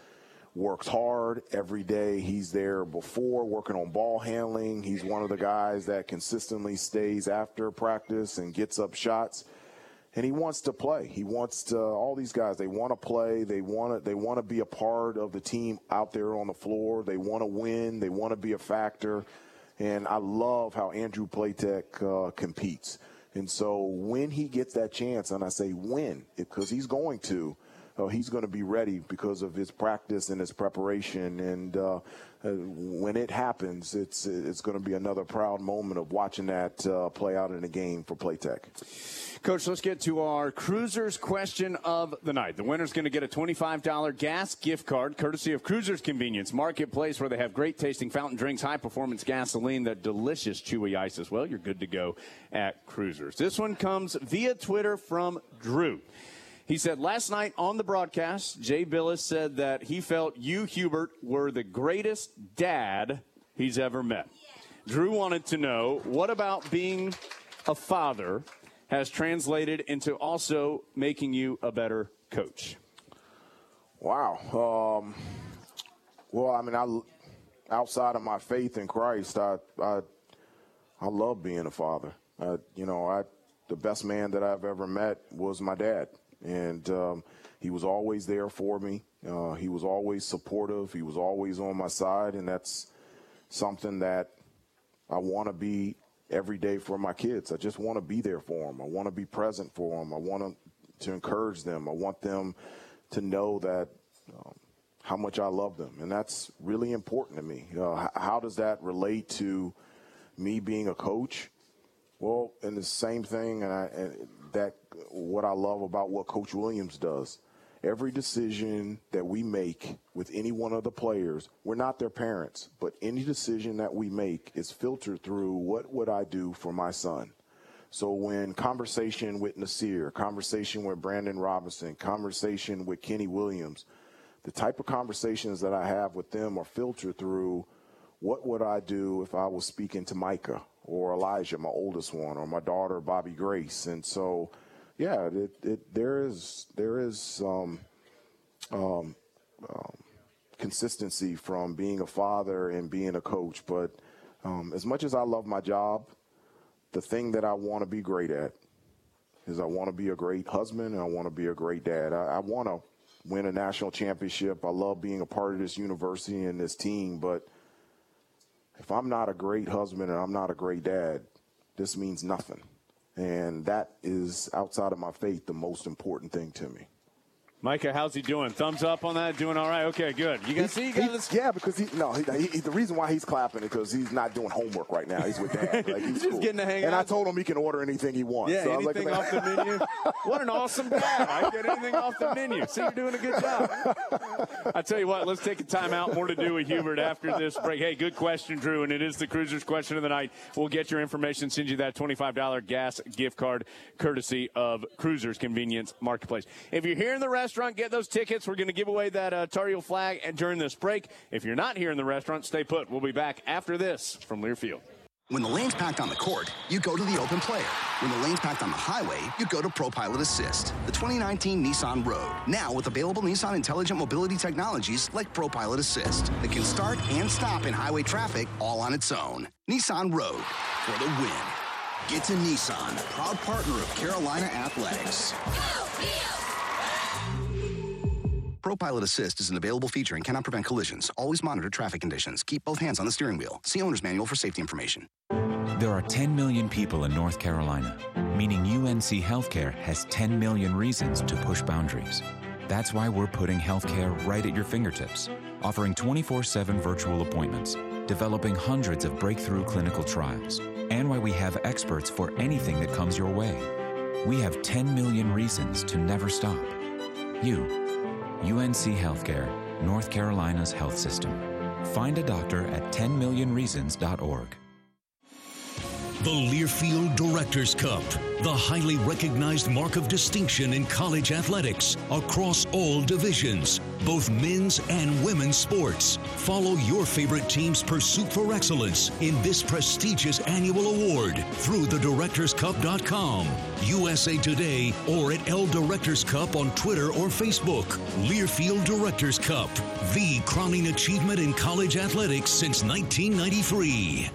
works hard. Every day he's there before working on ball handling. He's one of the guys that consistently stays after practice and gets up shots and he wants to play. He wants to. All these guys, they want to play. They want to. They want to be a part of the team out there on the floor. They want to win. They want to be a factor. And I love how Andrew Platek uh, competes. And so when he gets that chance, and I say when, because he's going to, uh, he's going to be ready because of his practice and his preparation. And uh, uh, when it happens, it's it's going to be another proud moment of watching that uh, play out in the game for Platek. Coach, let's get to our Cruizers question of the night. The winner's going to get a $25 gas gift card courtesy of Cruizers Convenience Marketplace, where they have great tasting fountain drinks, high performance gasoline, that delicious chewy ice as well. You're good to go at Cruizers. This one comes via Twitter from Drew. He said, Last night on the broadcast, Jay Bilas said that he felt you, Hubert, were the greatest dad he's ever met. Drew wanted to know what about being a father has translated into also making you a better coach? Wow. Um, well, I mean, I outside of my faith in Christ, I I, I love being a father. You know, I the best man that I've ever met was my dad, and um, he was always there for me. Uh, he was always supportive. He was always on my side, and that's something that I want to be every day for my kids. I just want to be there for them. I want to be present for them. I want to, encourage them. I want them to know that um, how much I love them, and that's really important to me. Uh, how does that relate to me being a coach? Well, and the same thing, and, I, and that what I love about what Coach Williams does. Every decision that we make with any one of the players, we're not their parents, but any decision that we make is filtered through what would I do for my son. So when conversation with Nasir, conversation with Brandon Robinson, conversation with Kenny Williams, the type of conversations that I have with them are filtered through what would I do if I was speaking to Micah or Elijah, my oldest one, or my daughter Bobby Grace, and so yeah, it, it there is there is um, um, um, consistency from being a father and being a coach, but um, as much as I love my job, the thing that I want to be great at is I want to be a great husband and I want to be a great dad. I, I want to win a national championship. I love being a part of this university and this team, but if I'm not a great husband and I'm not a great dad, this means nothing. And that is outside of my faith the most important thing to me. Micah, how's he doing? Thumbs up on that? Doing all right? Okay, good. You got see, you got this. Yeah, because he no, he, he, the reason why he's clapping is because he's not doing homework right now. He's with dad. [laughs] Like, he's Just cool. getting to hang And out. I told him he can order anything he wants. Yeah, So was like, anything off the menu. [laughs] What an awesome dad! I get anything off the menu. See, you're doing a good job. I tell you what, let's take a timeout. More to do with Hubert after this break. Hey, good question, Drew, and it is the Cruizers question of the night. We'll get your information, send you that $25 gas gift card, courtesy of Cruizers Convenience Marketplace. If you're here in the restaurant, get those tickets. We're going to give away that uh, Tar Heel flag and during this break. If you're not here in the restaurant, stay put. We'll be back after this from Learfield. When the lane's packed on the court, you go to the open player. When the lane's packed on the highway, you go to ProPilot Assist, the 2019 Nissan Rogue. Now with available Nissan intelligent mobility technologies like ProPilot Assist that can start and stop in highway traffic all on its own. Nissan Rogue for the win. Get to Nissan, proud partner of Carolina Athletics. ProPilot Assist is an available feature and cannot prevent collisions. Always monitor traffic conditions. Keep both hands on the steering wheel. See owner's manual for safety information. There are 10 million people in North Carolina, meaning UNC Healthcare has 10 million reasons to push boundaries. That's why we're putting healthcare right at your fingertips, offering 24 7 virtual appointments, developing hundreds of breakthrough clinical trials, and why we have experts for anything that comes your way. We have 10 million reasons to never stop. You, UNC Healthcare, North Carolina's health system. Find a doctor at 10millionreasons.org. The Learfield Directors Cup, the highly recognized mark of distinction in college athletics across all divisions, both men's and women's sports. Follow your favorite team's pursuit for excellence in this prestigious annual award through thedirectorscup.com, USA Today, or at L Directors Cup on Twitter or Facebook. Learfield Directors Cup, the crowning achievement in college athletics since 1993.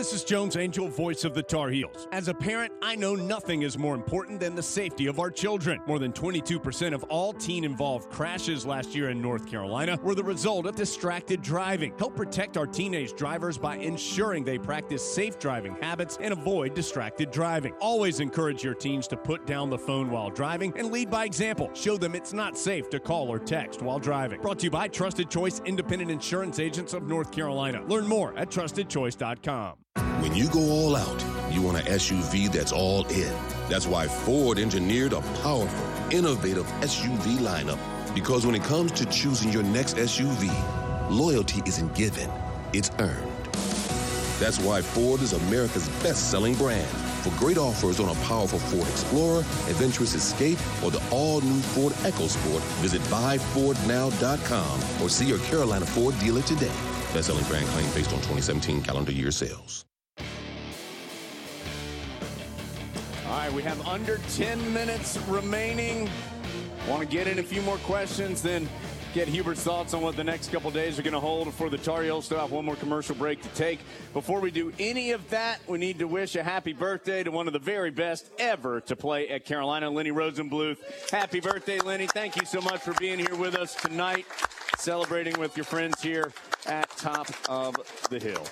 This is Jones Angell, voice of the Tar Heels. As a parent, I know nothing is more important than the safety of our children. More than 22% of all teen involved crashes last year in North Carolina were the result of distracted driving. Help protect our teenage drivers by ensuring they practice safe driving habits and avoid distracted driving. Always encourage your teens to put down the phone while driving and lead by example. Show them it's not safe to call or text while driving. Brought to you by Trusted Choice Independent Insurance Agents of North Carolina. Learn more at trustedchoice.com. When you go all out, you want an SUV that's all in. That's why Ford engineered a powerful, innovative SUV lineup. Because when it comes to choosing your next SUV, loyalty isn't given, it's earned. That's why Ford is America's best selling brand. For great offers on a powerful Ford Explorer, adventurous Escape, or the all new Ford EcoSport, visit buyfordnow.com or see your Carolina Ford dealer today. Best selling brand claim based on 2017 calendar year sales. All right, we have under 10 minutes remaining. Want to get in a few more questions, then get Hubert's thoughts on what the next couple days are going to hold for the Tar Heels. Still have one more commercial break to take. Before we do any of that, we need to wish a happy birthday to one of the very best ever to play at Carolina, Lenny Rosenbluth. Happy birthday, Lenny. Thank you so much for being here with us tonight, celebrating with your friends here at Top of the Hill.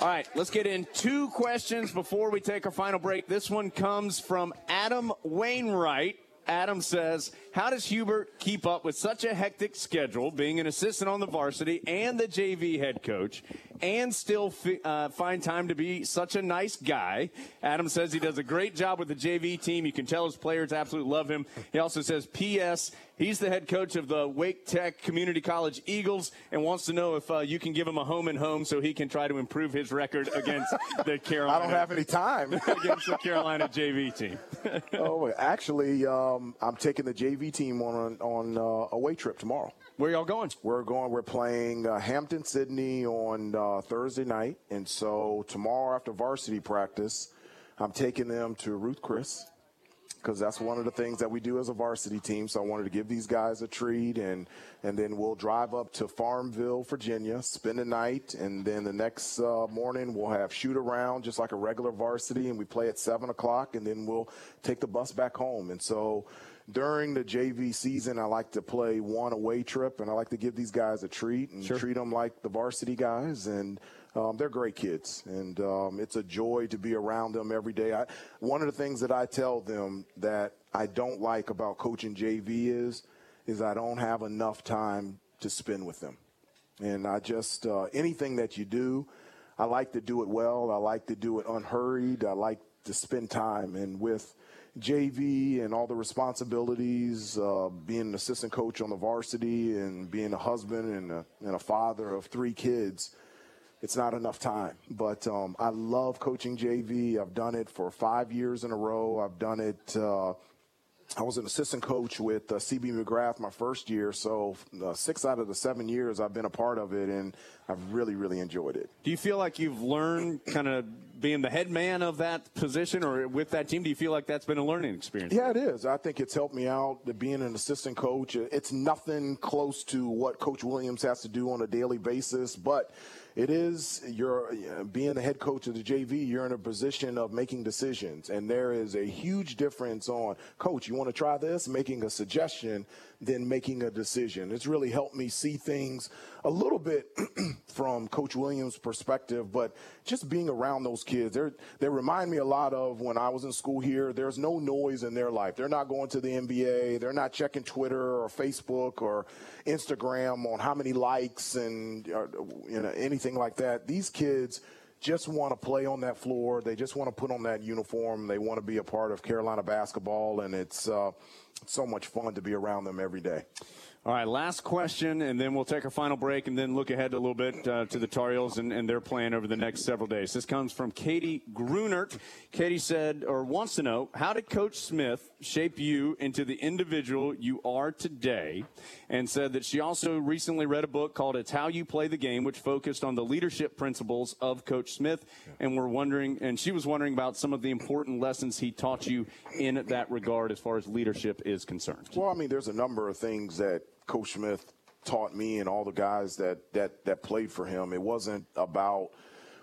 All right, let's get in two questions before we take our final break. This one comes from Adam Wainwright. Adam says, How does Hubert keep up with such a hectic schedule, being an assistant on the varsity and the JV head coach, and still fi- uh, find time to be such a nice guy? Adam says he does a great job with the JV team. You can tell his players absolutely love him. He also says, P.S. He's the head coach of the Wake Tech Community College Eagles and wants to know if uh, you can give him a home and home so he can try to improve his record against [laughs] the Carolina. I don't have any time [laughs] against the Carolina JV team. [laughs] oh, actually, um, I'm taking the JV team on on uh, a away trip tomorrow. Where y'all going? We're going. We're playing uh, Hampden-Sydney on uh, Thursday night, and so tomorrow after varsity practice, I'm taking them to Ruth Chris because that's one of the things that we do as a varsity team. So I wanted to give these guys a treat, and and then we'll drive up to Farmville, Virginia, spend the night, and then the next uh, morning we'll have shoot around just like a regular varsity, and we play at seven o'clock, and then we'll take the bus back home. And so during the JV season, I like to play one away trip, and I like to give these guys a treat and Sure. treat them like the varsity guys. And um, they're great kids, and um, it's a joy to be around them every day. I, one of the things that I tell them that I don't like about coaching JV is, is I don't have enough time to spend with them. And I just uh, anything that you do, I like to do it well. I like to do it unhurried. I like to spend time. And with JV and all the responsibilities, uh, being an assistant coach on the varsity and being a husband and a, and a father of three kids, it's not enough time. But um, I love coaching JV. I've done it for five years in a row. I've done it. Uh, I was an assistant coach with uh, CB McGrath my first year, so uh, six out of the seven years I've been a part of it, and I've really, really enjoyed it. Do you feel like you've learned kind of being the head man of that position or with that team? Do you feel like that's been a learning experience? Yeah, it is. I think it's helped me out being an assistant coach. It's nothing close to what Coach Williams has to do on a daily basis, but it is you're being the head coach of the JV. You're in a position of making decisions, and there is a huge difference on coach. You want to try this, making a suggestion, then making a decision. It's really helped me see things a little bit [clears throat] from Coach Williams' perspective, but just being around those kids, they remind me a lot of when I was in school here. There's no noise in their life. They're not going to the NBA. They're not checking Twitter or Facebook or Instagram on how many likes and uh, you know anything like that. These kids just want to play on that floor. They just want to put on that uniform. They want to be a part of Carolina basketball, and it's uh, so much fun to be around them every day. All right, last question, and then we'll take our final break and then look ahead a little bit uh, to the Tar Heels and, and, their plan over the next several days. This comes from Katie Grunert. Katie said, or wants to know, how did Coach Smith shape you into the individual you are today? And said that she also recently read a book called It's How You Play the Game, which focused on the leadership principles of Coach Smith. And we're wondering, and she was wondering about some of the important lessons he taught you in that regard as far as leadership is concerned. Well, I mean, there's a number of things that Coach Smith taught me and all the guys that that that played for him. It wasn't about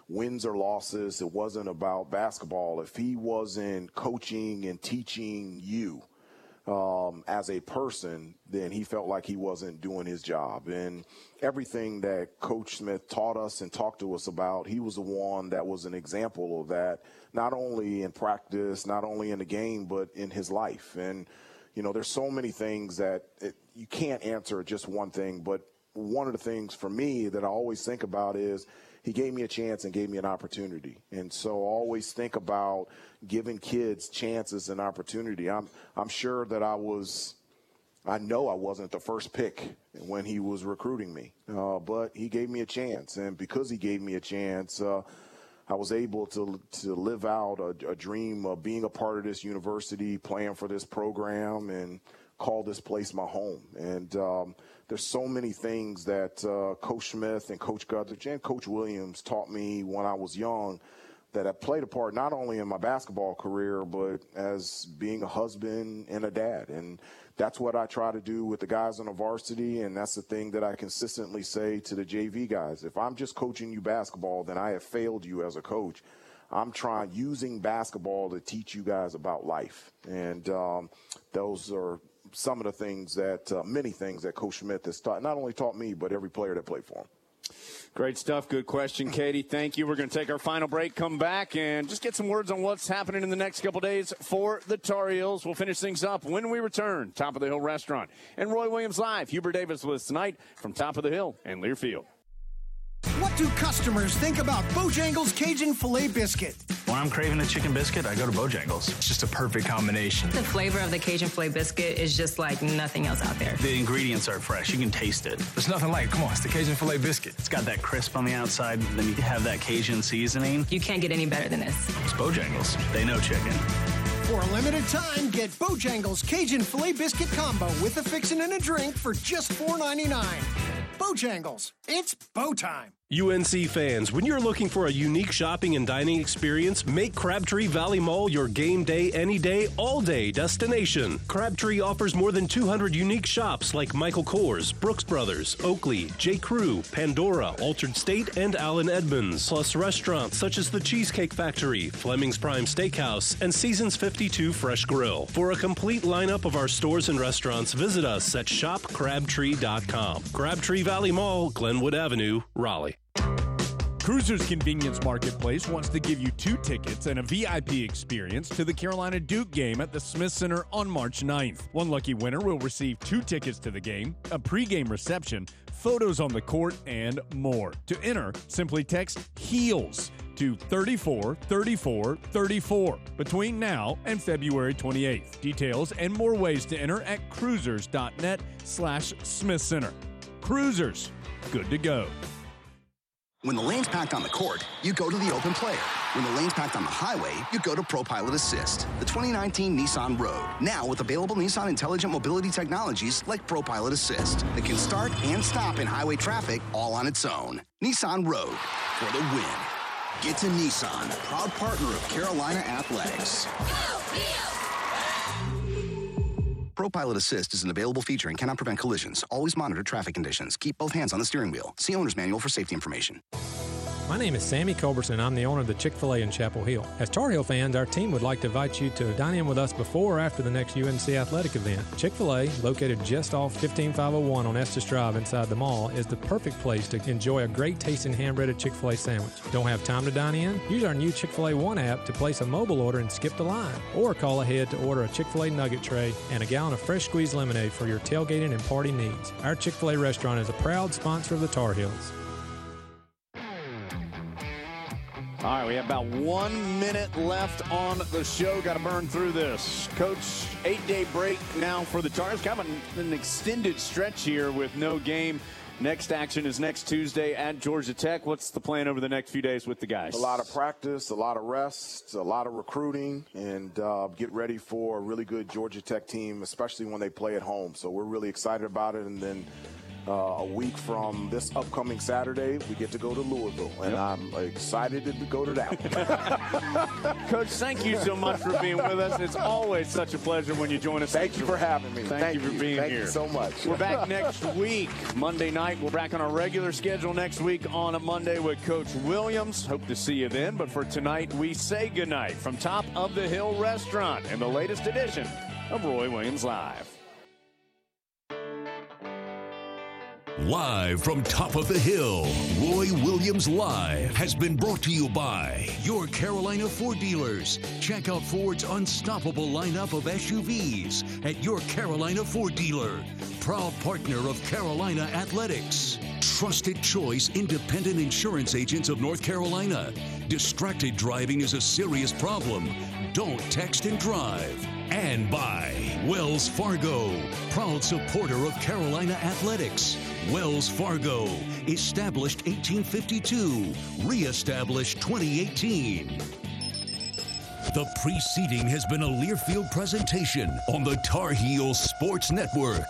wins or losses. It wasn't about basketball. If he wasn't coaching and teaching you um, as a person, then he felt like he wasn't doing his job. And everything that Coach Smith taught us and talked to us about, he was the one that was an example of that, not only in practice, not only in the game, but in his life. And you know, there's so many things that it, you can't answer just one thing. But one of the things for me that I always think about is he gave me a chance and gave me an opportunity. And so always think about giving kids chances and opportunity. I'm I'm sure that I was I know I wasn't the first pick when he was recruiting me, uh, but he gave me a chance, and because he gave me a chance, uh, I was able to to live out a, a, dream of being a part of this university, playing for this program, and call this place my home. And um, there's so many things that uh, Coach Smith and Coach Guthridge and Coach Williams taught me when I was young that have played a part not only in my basketball career but as being a husband and a dad. And that's what I try to do with the guys on the varsity, and that's the thing that I consistently say to the JV guys. If I'm just coaching you basketball, then I have failed you as a coach. I'm trying using basketball to teach you guys about life, and um, those are some of the things that uh, many things that Coach Smith has taught, not only taught me, but every player that played for him. Great stuff. Good question, Katie. Thank you. We're going to take our final break, come back, and just get some words on what's happening in the next couple days for the Tar Heels. We'll finish things up when we return. Top of the Hill Restaurant and Roy Williams Live. Hubert Davis with us tonight from Top of the Hill and Learfield. What do customers think about Bojangles Cajun Filet Biscuit? When I'm craving a chicken biscuit, I go to Bojangles. It's just a perfect combination. The flavor of the Cajun Filet Biscuit is just like nothing else out there. The ingredients are fresh. You can taste it. There's nothing like, come on, it's the Cajun Filet Biscuit. It's got that crisp on the outside, then you have that Cajun seasoning. You can't get any better than this. It's Bojangles. They know chicken. For a limited time, get Bojangles Cajun Filet Biscuit Combo with a fixin' and a drink for just $4.99. Bojangles, it's bow time. UNC fans, when you're looking for a unique shopping and dining experience, make Crabtree Valley Mall your game day, any day, all day destination. Crabtree offers more than 200 unique shops like Michael Kors, Brooks Brothers, Oakley, J. Crew, Pandora, Altered State, and Allen Edmonds, plus restaurants such as the Cheesecake Factory, Fleming's Prime Steakhouse, and Seasons 52 Fresh Grill. For a complete lineup of our stores and restaurants, visit us at shopcrabtree.com. Crabtree Valley Mall, Glenwood Avenue, Raleigh. Cruizers Convenience Marketplace wants to give you two tickets and a VIP experience to the Carolina Duke game at the Smith Center on March 9th. One lucky winner will receive two tickets to the game, a pregame reception, photos on the court, and more. To enter, simply text HEELS to 34 34 34 between now and February 28th. Details and more ways to enter at cruizers.net slash Smith Center. Cruizers, good to go. When the lane's packed on the court, you go to the open player. When the lane's packed on the highway, you go to ProPilot Assist, the 2019 Nissan Rogue. Now with available Nissan intelligent mobility technologies like ProPilot Assist that can start and stop in highway traffic all on its own. Nissan Rogue for the win. Get to Nissan, proud partner of Carolina Athletics. ProPilot Assist is an available feature and cannot prevent collisions. Always monitor traffic conditions. Keep both hands on the steering wheel. See owner's manual for safety information. My name is Sammy Culberson. I'm the owner of the Chick fil A in Chapel Hill. As Tar Heel fans, our team would like to invite you to dine in with us before or after the next UNC athletic event. Chick fil A, located just off 15501 on Estes Drive inside the mall, is the perfect place to enjoy a great tasting hand breaded Chick fil A sandwich. Don't have time to dine in? Use our new Chick fil A One app to place a mobile order and skip the line. Or call ahead to order a Chick fil A nugget tray and a gallon of fresh squeezed lemonade for your tailgating and party needs. Our Chick fil A restaurant is a proud sponsor of the Tar Heels. All right, we have about one minute left on the show. Got to burn through this. Coach, eight day break now for the Tars. Kind of an, extended stretch here with no game. Next action is next Tuesday at Georgia Tech. What's the plan over the next few days with the guys? A lot of practice, a lot of rest, a lot of recruiting, and uh, get ready for a really good Georgia Tech team, especially when they play at home. So we're really excited about it. And then uh, a week from this upcoming Saturday, we get to go to Louisville, and Yep. I'm excited to go to that. [laughs] Coach, thank you so much for being with us. It's always such a pleasure when you join us. Thank you for having me. Thank, Thank you for being Thank you here. so much. We're back next week, Monday night. We're back on our regular schedule next week on a Monday with Coach Williams. Hope to see you then. But for tonight, we say goodnight from Top of the Hill Restaurant in the latest edition of Roy Williams Live. Live from top of the hill, Roy Williams Live has been brought to you by your Carolina Ford dealers. Check out Ford's unstoppable lineup of SUVs at your Carolina Ford dealer. Proud partner of Carolina Athletics. Trusted choice independent insurance agents of North Carolina. Distracted driving is a serious problem. Don't text and drive. And by Wells Fargo, proud supporter of Carolina Athletics. Wells Fargo, established 1852, reestablished 2018. The preceding has been a Learfield presentation on the Tar Heel Sports Network.